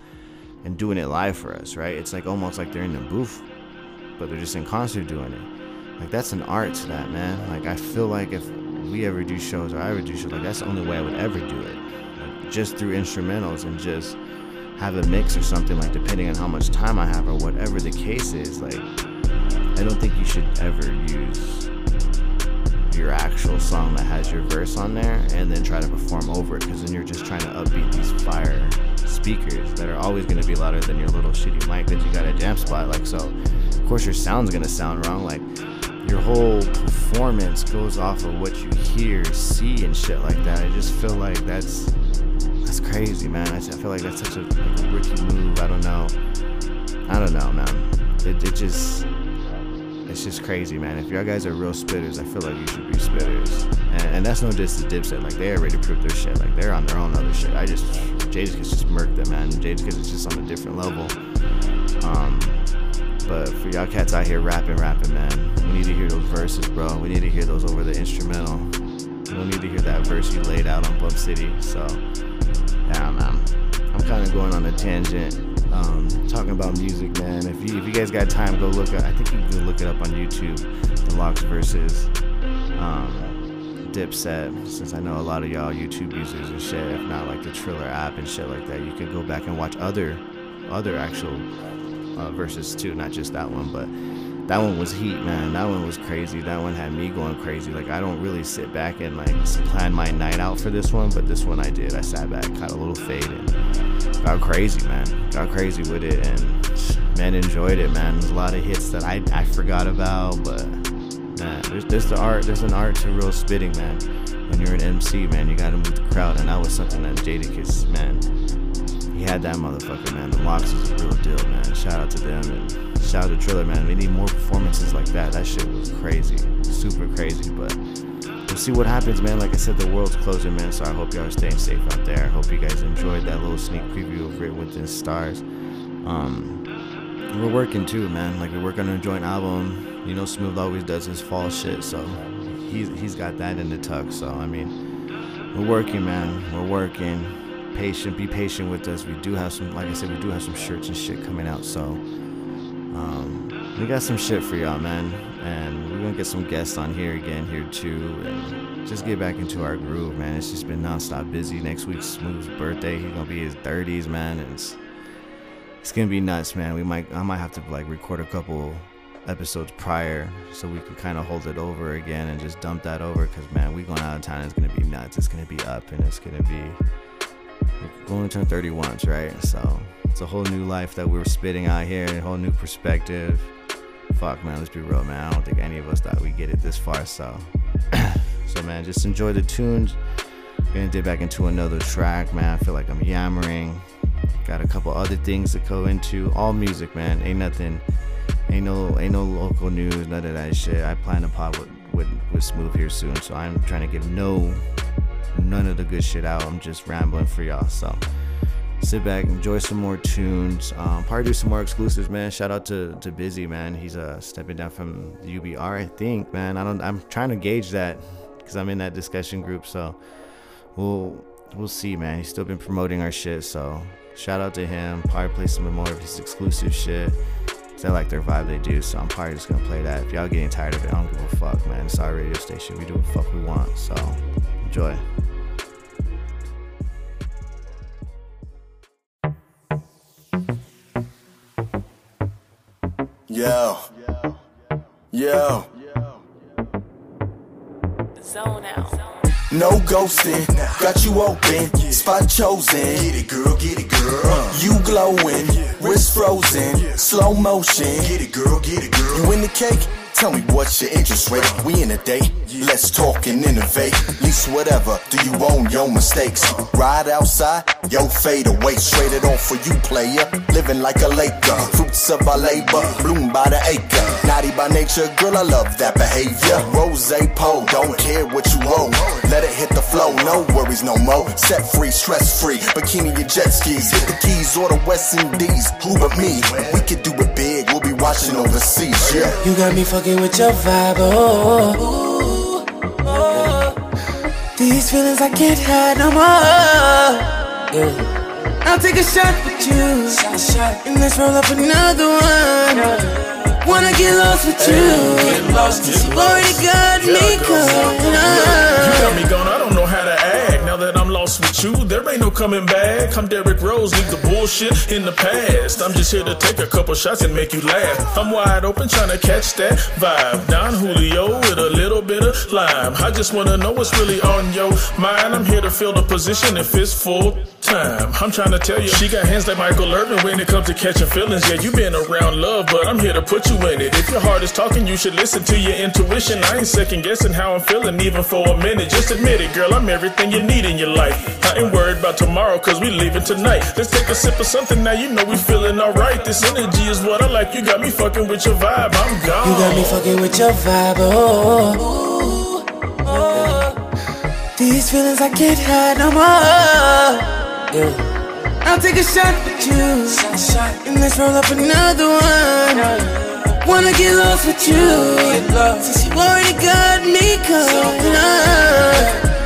and doing it live for us, right? It's like almost like they're in the booth, but they're just in concert doing it. Like that's an art to that, man. Like I feel like if we ever do shows or I ever do shows, like that's the only way I would ever do it. Like just through instrumentals and just have a mix or something, like depending on how much time I have or whatever the case is. Like I don't think you should ever use your actual song that has your verse on there and then try to perform over it because then you're just trying to upbeat these fire speakers that are always going to be louder than your little shitty mic that you got a jam spot like so of course your sound's going to sound wrong like your whole performance goes off of what you hear see and shit like that i just feel like that's that's crazy man i, feel like that's such a, like a rookie move i don't know i don't know man it, it just it's just crazy, man. If y'all guys are real spitters, I feel like you should be spitters. And, and that's no diss to Dipset. Like they already proved their shit. Like they're on their own other shit. I just Jadakiss just murked them, man. Jadakiss is just on a different level. Um, but for y'all cats out here rapping, rapping, man, we need to hear those verses, bro. We need to hear those over the instrumental. We don't need to hear that verse you laid out on Bump City. So, yeah, man. I'm kind of going on a tangent um, talking about music, man. If you if you guys got time, go look up. I think you can look it up on YouTube. The LOX versus um, Dipset. Since I know a lot of y'all YouTube users and shit, if not like the Triller app and shit like that, you can go back and watch other other actual uh, too, not just that one, but that one was heat, man. That one was crazy. That one had me going crazy. Like I don't really sit back and like plan my night out for this one, but this one I did. I sat back, caught a little fade, and got crazy, man. Got crazy with it, and man enjoyed it, man. There's a lot of hits that I I forgot about, but man, there's there's the art. There's an art to real spitting, man. When you're an MC, man, you gotta move the crowd, and that was something that Jadakiss, man, he had that motherfucker, man. The LOX is a real deal, man. Shout out to them and shout out to Triller, man. We need more performances like that. That shit was crazy, super crazy. But we'll see what happens, man. Like I said, the world's closing, man. So I hope y'all are staying safe out there. I hope you guys enjoyed that little sneak preview of Written Within Stars. Um, we're working too, man. Like we're working on a joint album. You know, Smooth always does his fall shit, so he's he's got that in the tuck. So I mean, we're working, man. We're working. Patient, be patient with us. We do have some, like I said, we do have some shirts and shit coming out. So um, we got some shit for y'all, man. And we're gonna get some guests on here again here too, and just get back into our groove, man. It's just been nonstop busy. Next week's Smooth's birthday. He's gonna be his 30s, man. And it's it's gonna be nuts, man. We might I might have to like record a couple episodes prior so we can kind of hold it over again and just dump that over because man we going out of town it's gonna be nuts it's gonna be up and it's gonna be we're going to turn 30 once right? So it's a whole new life that we're spitting out here a whole new perspective. Fuck man let's be real man. I don't think any of us thought we'd get it this far so. So man just enjoy the tunes. Gonna dip back into another track man. I feel like i'm yammering. Got a couple other things to go into. All music man. Ain't nothing. Ain't no ain't no local news, none of that shit. I plan to pop with, with, with Smooth here soon, so I'm trying to give no none of the good shit out. I'm just rambling for y'all. So sit back, enjoy some more tunes. Um, probably do some more exclusives, man. Shout out to to Busy, man. He's uh stepping down from the UBR, I think, man. I don't. I'm trying to gauge that because I'm in that discussion group. So we'll we'll see, man. He's still been promoting our shit, so shout out to him. Probably play some more of his exclusive shit. I like their vibe they do, so I'm probably just gonna play that. If y'all getting tired of it, I don't give a fuck, man. It's our radio station. We do what fuck we want. So enjoy. Yo. Yo. Zone out. No ghosting, got you open, spot chosen. Get it, girl, get it, girl. You glowing, wrist frozen, slow motion. Get it, girl, get it, girl. You in the cake? Tell me what's your interest rate? We in a date, let's talk and innovate. Least whatever, do you own your mistakes? Ride outside, yo fade away, straight it off for you, player. Living like a Laker, fruits of our labor, bloom by the acre. Naughty by nature, girl, I love that behavior. Rose pole, don't care what you owe. Let it hit the flow, no worries no more. Set free, stress free, bikini and jet skis. Hit the keys or the West Indies. Who but me? We could do it big, we'll be watching overseas, yeah. You got me fucking with your vibe, oh, oh, oh, oh. These feelings I can't hide no more. Yeah. I'll take a shot with you, Shot, shot. and let's roll up another one. Wanna get lost with you. You already got me coming You got on. me gone, lost with you. There ain't no coming back. I'm Derrick Rose, leave the bullshit in the past. I'm just here to take a couple shots and make you laugh. I'm wide open trying to catch that vibe. Don Julio with a little bit of lime. I just wanna know what's really on your mind. I'm here to fill the position if it's full time. I'm trying to tell you, she got hands like Michael Irvin when it comes to catching feelings. Yeah, you been around love, but I'm here to put you in it. If your heart is talking, you should listen to your intuition. I ain't second guessing how I'm feeling, even for a minute. Just admit it, girl, I'm everything you need in your life. I ain't worried about tomorrow, cause we leaving tonight. Let's take a sip of something now, you know we feeling alright. This energy is what I like. You got me fucking with your vibe, I'm gone. You got me fucking with your vibe, oh. oh, oh, oh. These feelings I can't hide no more. Yeah. I'll take a shot with you, and let's roll up another one. Wanna get lost with you, since you already got me coming on.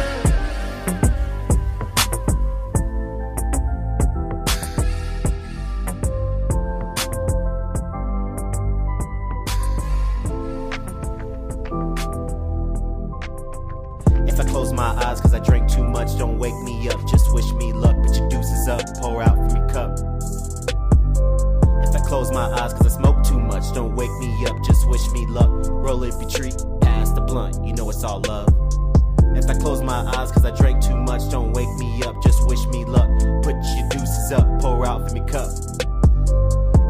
My eyes cause I drank too much, don't wake me up. Just wish me luck. Put your deuces up, pour out from your cup. If I close my eyes cause I smoke too much, don't wake me up. Just wish me luck. Roll it, be treat, pass the blunt. You know it's all love. If I close my eyes cause I drank too much, don't wake me up. Just wish me luck. Put your deuces up, pour out from your cup.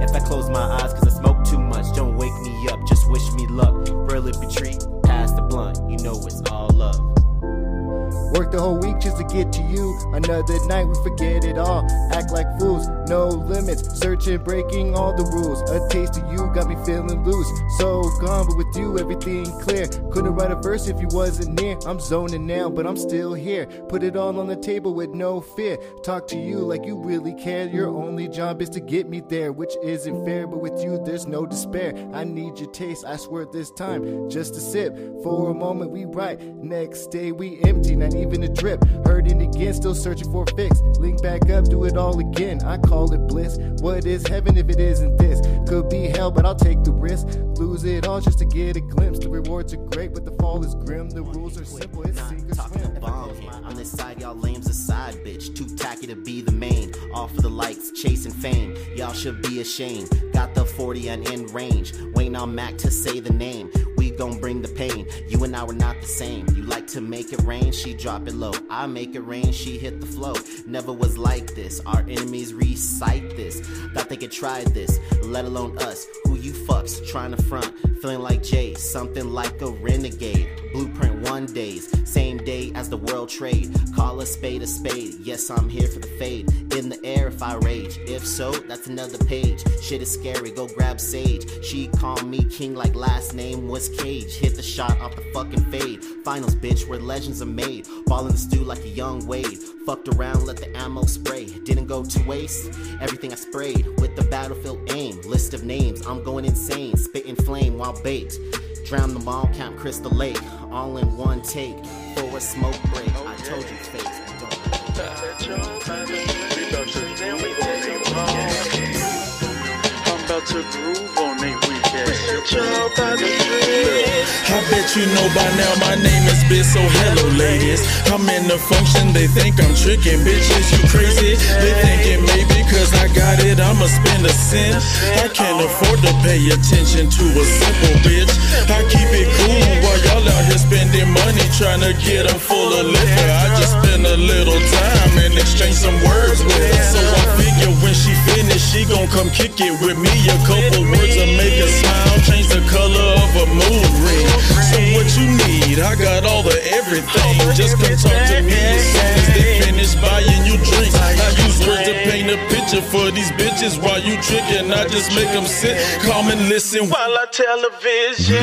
If I close my eyes cause I smoke too much, don't wake me up. Just wish me luck. Roll it, be treat, pass the blunt. You know it's all the whole week just to get to you. Another night we forget it all. act like fools. No limits, searching, breaking all the rules. A taste of you got me feeling loose. So gone, but with you, everything clear. Couldn't write a verse if you wasn't near. I'm zoning now, but I'm still here. Put it all on the table with no fear. Talk to you like you really care. Your only job is to get me there, which isn't fair. But with you, there's no despair. I need your taste, I swear this time. Just a sip. For a moment, we right. Next day, we empty, not even a drip. Hurting again, still searching for a fix. Link back up, do it all again. I call it bliss. What is heaven if it isn't this? Could be hell, but I'll take the risk. Lose it all just to get a glimpse. The rewards are great, but the fall is grim. The rules are simple, it's sink or bombs. On this side, y'all lames a side bitch. Too tacky to be the main. All for the likes, chasing fame. Y'all should be ashamed. Got the 40 and in range. Waiting on Mac to say the name. Gon' bring the pain. You and I were not the same. You like to make it rain, she drop it low. I make it rain, she hit the flow. Never was like this. Our enemies recite this. Thought they could try this, let alone us. Who you fucks trying to front? Feeling like Jay, something like a renegade. Blueprint one days, same day as the world trade. Call a spade a spade. Yes, I'm here for the fade. In the air if I rage. If so, that's another page. Shit is scary, go grab Sage. She called me king like last name was Cage. Hit the shot off the fucking fade. Finals, bitch, where legends are made. Ball in the stew like a young Wade. Fucked around, let the ammo spray. Didn't go to waste. Everything I sprayed with the battlefield aim. List of names, I'm going insane. Spitting flame while baked. Drown them all, Camp Crystal Lake. All in one take. For a smoke break. I told you, face. Don't I'm about to groove on. I bet you know by now my name is Biz, so hello ladies. I'm in the function, they think I'm tricking bitches, you crazy? They thinking maybe cause I got it, I'ma spend a cent. I can't afford to pay attention to a simple bitch. I keep it cool while y'all out here spending money trying to get them full of liquor. I just spend a little time and exchange some words with her. So I figure when she finished, she gon' come kick it with me. A couple words to make her smile, change the color of a mood ring. So what you need? I got all the everything. Just come talk to me as soon as they finish buying you drinks. I use words to paint a picture for these bitches while you tricking. I just make them sit, calm and listen while I television.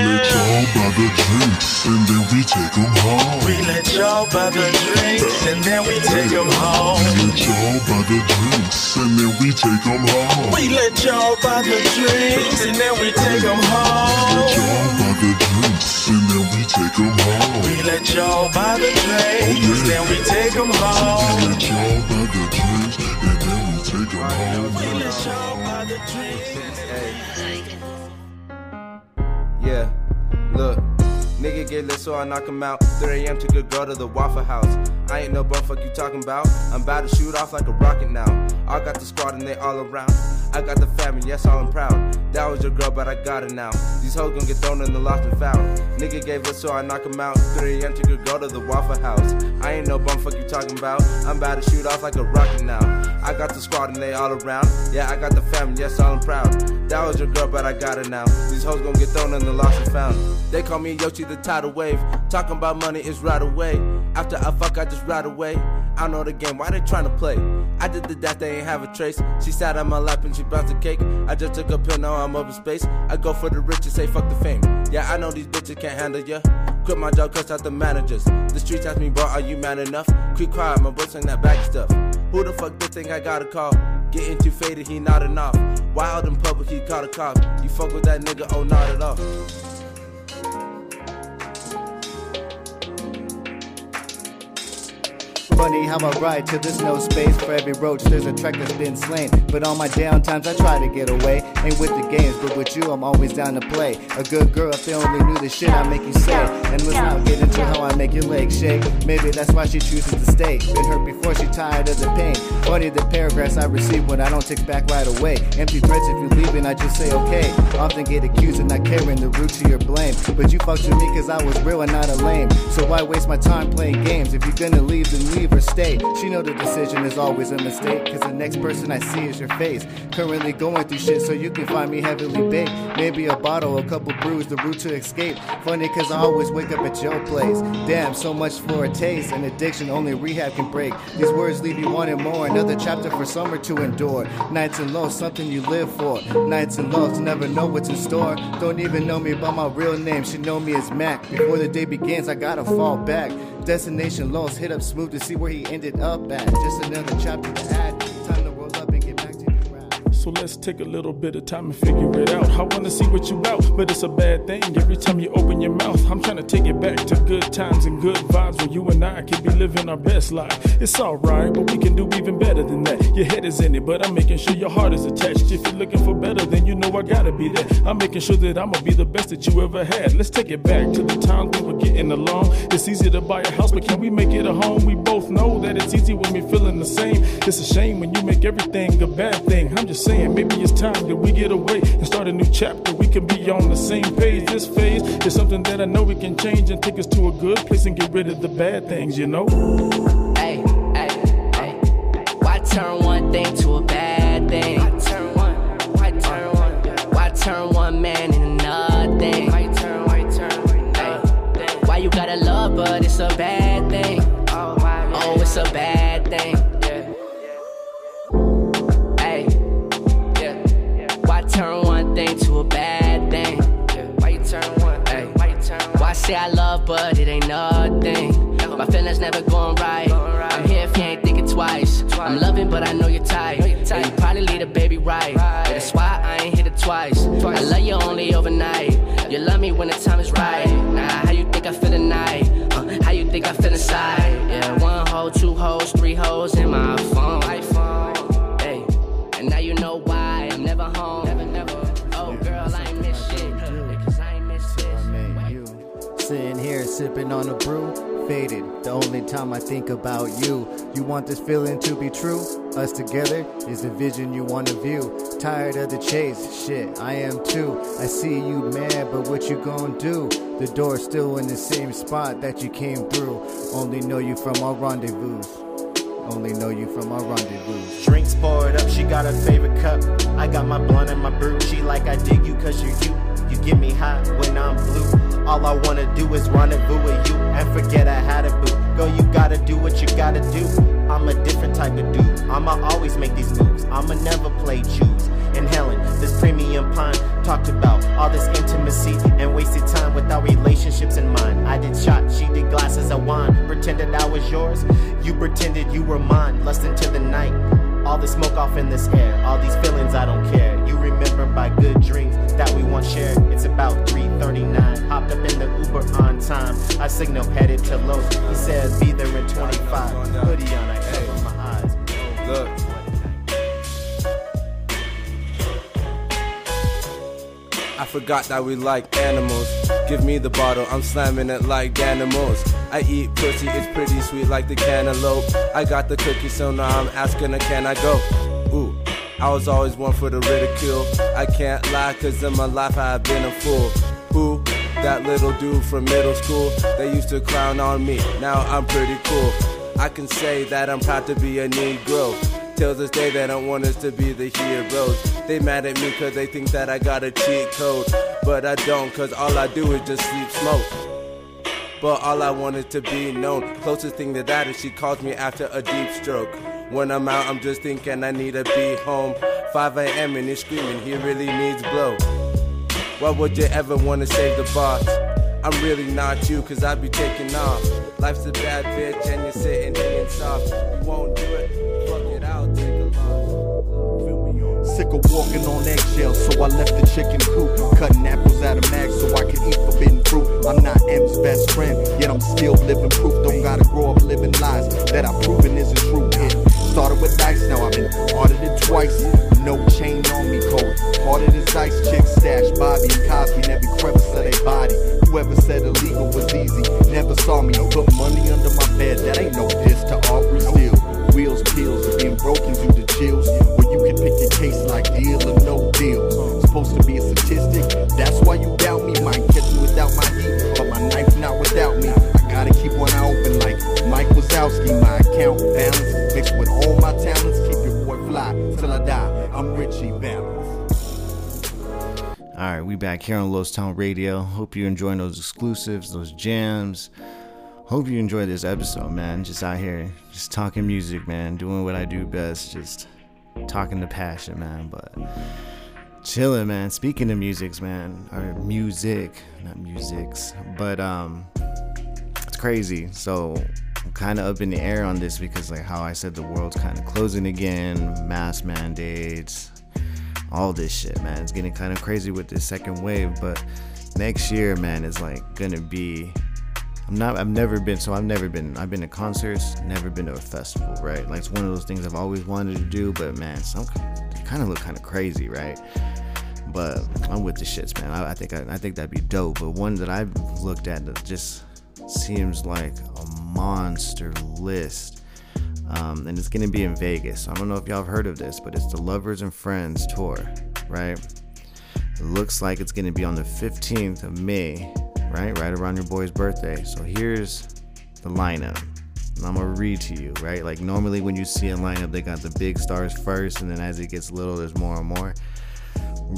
We let y'all buy the drinks and then we take them home. We let y'all buy the drinks and then we take them home. We let y'all buy the drinks and then we take them home. We let y'all buy the drinks and then we take them home. We let y'all buy the drinks, and then we take them We let y'all buy the drinks and then we take them home. We let y'all buy the drinks. Yeah, look. Nigga get lit, so I knock him out. 3 a.m. took a girl to the Waffle House. I ain't no bum, fuck you talking about. I'm about to shoot off like a rocket now. I got the squad and they all around. I got the family, yes, all I'm proud. That was your girl, but I got her now. These hoes gon' get thrown in the lost and found. Nigga gave lit, so I knock him out. 3 a.m. took a girl to the Waffle House. I ain't no bum, fuck you talking about. I'm about to shoot off like a rocket now. I got the squad and they all around. Yeah, I got the family, yes, all I'm proud. That was your girl, but I got her now. These hoes gon' get thrown in the lost and found. They call me Yoshi the tidal wave. Talking about money is right away. After I fuck, I just ride away. I know the game, why they tryna play? I did the dash, they ain't have a trace. She sat on my lap and she bounced a cake. I just took a pill, now I'm up in space. I go for the riches, say fuck the fame. Yeah, I know these bitches can't handle ya. Quit my job, cuss out the managers. The streets ask me, bro, are you man enough? Quick quiet, my boy saying that back stuff. Who the fuck this think I got a call? Getting too faded, he nodding off. Wild in public, he caught a cop. You fuck with that nigga, oh, not at all. Funny how I ride till there's no space for every roach. There's a track that's been slain. But on my down times, I try to get away. Ain't with the games, but with you, I'm always down to play. A good girl, if they only knew the shit I make you say. And let's not get into how I make your legs shake. Maybe that's why she chooses to stay. Been hurt before, she tired of the pain. Funny the paragraphs I receive when I don't text back right away. Empty threats if you leaving, I just say okay. Often get accused of not caring the root to your blame. But you fucked with me cause I was real and not a lame. So why waste my time playing games? If you're gonna leave, then leave leave or stay. She know the decision is always a mistake, cause the next person I see is your face. Currently going through shit, so you can find me heavily baked. Maybe a bottle, a couple brews, the route to escape. Funny cause I always wake up at your place. Damn, so much for a taste. An addiction only rehab can break. These words leave you wanting more. Another chapter for summer to endure. Nights and lows, something you live for. Nights and lows, never know what's in store. Don't even know me by my real name. She know me as Mac. Before the day begins, I gotta fall back. Destination lost, hit up smooth to see where he ended up at. Just another chapter to add. So let's take a little bit of time and figure it out. I wanna see what you about, but it's a bad thing. Every time you open your mouth, I'm trying to take it back to good times and good vibes where you and I can be living our best life. It's alright, but we can do even better than that. Your head is in it, but I'm making sure your heart is attached. If you're looking for better, then you know I gotta be there. I'm making sure that I'ma be the best that you ever had. Let's take it back to the times we were getting along. It's easy to buy a house, but can we make it a home? We both know that it's easy when we're feeling the same. It's a shame when you make everything a bad thing. I'm just saying, maybe it's time that we get away and start a new chapter. We can be on the same page. This phase is something that I know we can change and take us to a good place and get rid of the bad things, you know? Hey, hey, hey. Why turn one thing to a say I love, but it ain't nothing? My feelings never going right. I'm here if you ain't thinking twice. I'm loving, but I know you're tight. And you probably lead a baby right. That's why I ain't hit it twice. I love you only overnight. You love me when the time is right. Nah, how you think I feel tonight? Uh, how you think I feel inside? Yeah, one hoe, two hoes, three hoes in my phone. Hey, and now you know why sipping on a brew, faded. The only time I think about you. You want this feeling to be true? Us together is the vision you want to view. Tired of the chase, shit, I am too. I see you mad, but what you gonna do? The door's still in the same spot that you came through. Only know you from our rendezvous. Only know you from our rendezvous. Drinks poured up, she got her favorite cup. I got my blunt and my brew. She like I dig you cause you're you. You get me hot when I'm blue. All I wanna do is rendezvous with you and forget I had a boo. Girl, you gotta do what you gotta do. I'm a different type of dude. I'ma always make these moves. I'ma never play choose. And Helen, this premium pine talked about all this intimacy and wasted time without relationships in mind. I did shot, she did glasses of wine. Pretended I was yours, you pretended you were mine. Lust into the night. All the smoke off in this air, all these feelings I don't care. You remember by good dreams that we once shared. It's about 3:39. Hopped up in the Uber on time. I signal headed to Los. He said be there in 25. Hoodie on, I cover my eyes. Look. I forgot that we like animals. Give me the bottle, I'm slamming it like animals. I eat pussy, it's pretty sweet like the cantaloupe. I got the cookie, so now I'm asking her, can I go? Ooh, I was always one for the ridicule. I can't lie, cause in my life I've been a fool. Who? That little dude from middle school. They used to clown on me, now I'm pretty cool. I can say that I'm proud to be a Negro. Till this day, they don't want us to be the heroes. They mad at me cause they think that I got a cheat code. But I don't, cause all I do is just sleep smoke. But all I want is to be known. Closest thing to that is she calls me after a deep stroke. When I'm out, I'm just thinking I need to be home. 5 a.m. and he's screaming, he really needs blow. Why would you ever wanna save the boss? I'm really not you, cause I be taking off. Life's a bad bitch and you're sitting hanging soft. You won't do it, Sick of walking on eggshells, so I left the chicken coop. Cutting apples out of mags so I can eat forbidden fruit. I'm not M's best friend, yet I'm still living proof. Don't gotta grow up living lies that I've proven isn't true. It started with dice, now I've been audited twice. No chain on me, cold. Hearted as ice, chick stash Bobby and Cosby in every crevice of their body. Whoever said illegal was easy, never saw me put money under my bed. That ain't no diss to Aubrey Steele. Wheels, and being broken due to chills. Where you can pick case like deal or no deal. Supposed to be a statistic, that's why you doubt me. Might catch me without my heat, but my knife not without me. I gotta keep one eye open like Mike was Gronkowski, my account balance. Mixed with all my talents, keep your boy fly till I die. I'm Richie. All right, we back here on Los Town Radio. Hope you're enjoying those exclusives, those jams. Hope you enjoy this episode, man. Just out here, just talking music, man. Doing what I do best, just talking the passion, man. But chilling, man. Speaking of musics, man, or music, not musics, but um, it's crazy. So I'm kind of up in the air on this because, like, how I said the world's kind of closing again, mass mandates, all this shit, man. It's getting kind of crazy with this second wave, but next year, man, is like gonna be. I'm not. I've never been. So I've never been. I've been to concerts. Never been to a festival, right? Like it's one of those things I've always wanted to do, but man, some kind of look kind of crazy, right? But I'm with the shits, man. I, I think I, I think that'd be dope. But one that I've looked at that just seems like a monster list. Um, and it's gonna be in Vegas. I don't know if y'all have heard of this, but it's the Lovers and Friends tour, right? It looks like it's gonna be on the 15th of May, right? Right around your boy's birthday. So here's the lineup. And I'm gonna read to you, right? Like normally when you see a lineup, they got the big stars first, and then as it gets little, there's more and more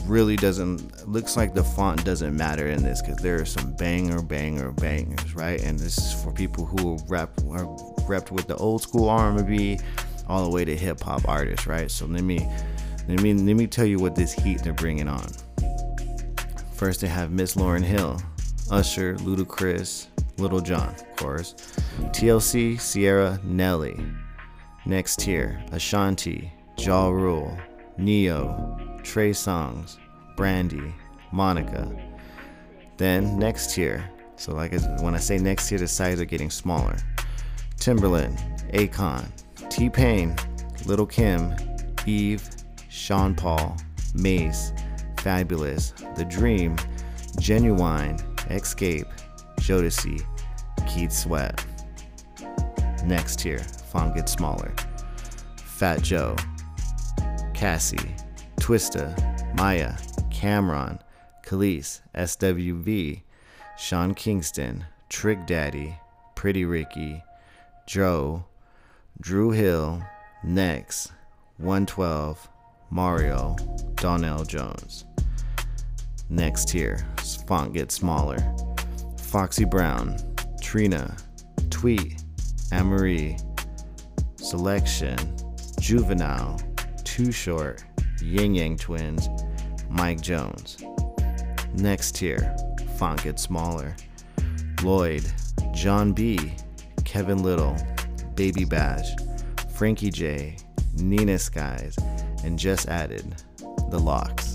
really doesn't looks like the font doesn't matter in this because there are some banger banger bangers right and this is for people who rap are repped with the old school r&b all the way to hip-hop artists right so let me let me let me tell you what this heat they're bringing on first they have miss Lauryn Hill usher ludacris Lil Jon of course tlc Ciara nelly next tier ashanti ja rule Ne-Yo Trey Songz, Brandy, Monica. Then next tier. So like when I say next tier, the sizes are getting smaller. Timbaland, Akon, T Pain, Lil' Kim, Eve, Sean Paul, Mase, Fabolous, The Dream, Ginuwine, Xscape, Jodeci, Keith Sweat. Next tier, font gets smaller. Fat Joe, Cassie, Twista, Mya, Cam'ron, Kelis, SWV, Sean Kingston, Trick Daddy, Pretty Ricky, Joe, Dru Hill, Next, 112, Mario, Donell Jones. Next tier, font gets smaller. Foxy Brown, Trina, Tweet, Amerie, Selection, Juvenile, Too Short, Ying Yang Twins, Mike Jones. Next tier, font gets smaller. Lloyd, Jon B, Kevin Lyttle, Baby Bash, Frankie J, Nina Skies, and just added the LOX.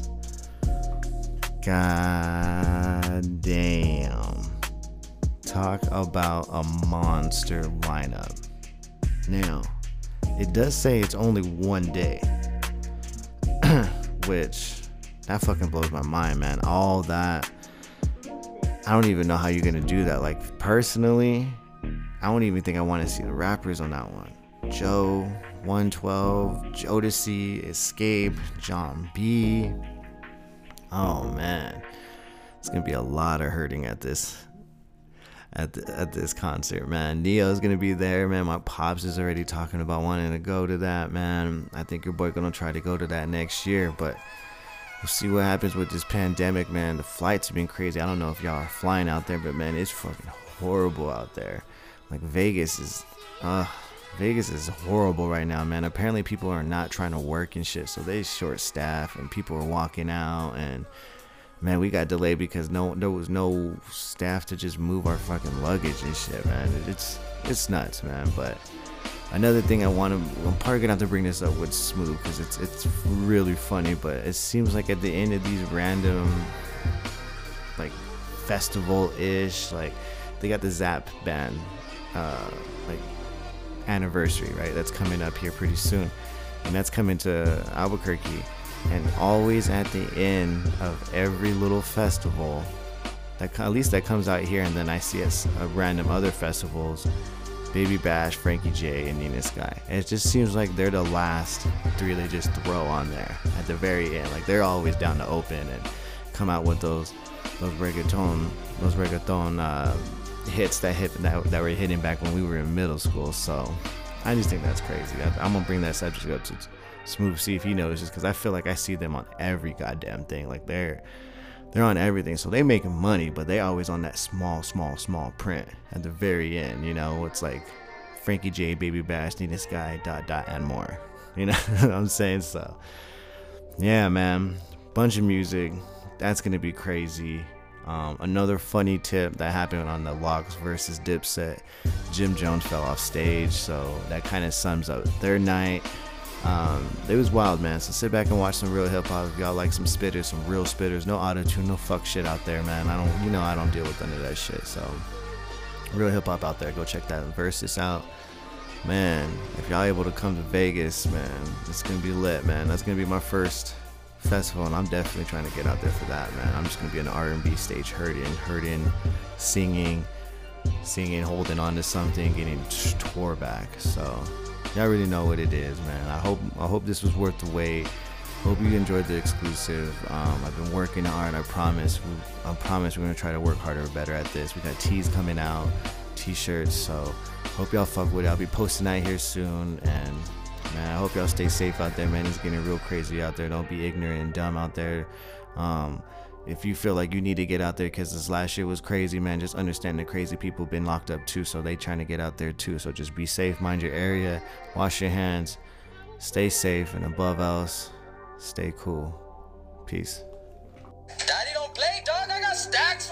God damn. Talk about a monster lineup. Now, it does say it's only one day. which that fucking blows my mind, man. All that. I don't even know how you're gonna do that. Like personally, I don't even think I want to see the rappers on that one. Joe, 112, Jodeci, Xscape, Jon B. Oh man, it's gonna be a lot of hurting at this at the, at this concert, man. Ne-Yo's gonna be there, man. My pops is already talking about wanting to go to that, man. I think your boy gonna try to go to that next year, but we'll see what happens with this pandemic, man. The flights have been crazy. I don't know if y'all are flying out there, but man, it's fucking horrible out there. Like Vegas is, uh, Vegas is horrible right now, man. Apparently people are not trying to work and shit, so they short staff and people are walking out and man, we got delayed because no there was no staff to just move our fucking luggage and shit, man. It's it's nuts, man. But another thing I want to, I'm probably gonna have to bring this up with Smooth because it's it's really funny. But it seems like at the end of these random like festival ish, like they got the Zapp band uh, anniversary, right? That's coming up here pretty soon, and that's coming to Albuquerque. And always at the end of every little festival that at least that comes out here. And then i see it at random other festivals baby bash frankie j and nina sky. And it just seems like they're the last three they just throw on there at the very end. Like they're always down to open and come out with those those reggaeton those reggaeton uh, hits that hit that, that were hitting back when we were in middle school. So I just think that's crazy. I, am gonna bring that subject up to Smooth, see if he just because I feel like I see them on every goddamn thing. Like they're they're on everything, so they making money, but they always on that small, small, small print at the very end. You know, it's like Frankie J, Baby Bash, this guy, dot dot, and more. You know what I'm saying? So yeah, man, bunch of music. That's gonna be crazy. Um, another funny tip that happened on the LOX versus Dipset, Jim Jones fell off stage, so that kind of sums up their night. Um, it was wild, man. So sit back and watch some real hip hop if y'all like some spitters, some real spitters. No auto tune, no fuck shit out there, man. I don't, you know, I don't deal with none of that shit. So real hip hop out there. Go check that Verzuz out, man. If y'all able to come to Vegas, man, it's gonna be lit, man. That's gonna be my first festival, and I'm definitely trying to get out there for that, man. I'm just gonna be the R&B stage, hurting, hurting, singing, singing, holding on to something, getting tore back. So y'all really know what it is, man. I hope I hope this was worth the wait. Hope you enjoyed the exclusive. Um, I've been working hard. I promise. I promise we're gonna try to work harder better at this. We got tees coming out, t-shirts. So hope y'all fuck with it. I'll be posting that here soon, and man. I hope y'all stay safe out there, man. It's getting real crazy out there. Don't be ignorant and dumb out there. Um, if you feel like you need to get out there because this last year was crazy, man, just understand that crazy people been locked up too, so they trying to get out there too. So just be safe, mind your area, wash your hands, stay safe, and above else, stay cool. Peace. Daddy don't play, dog. I got stacks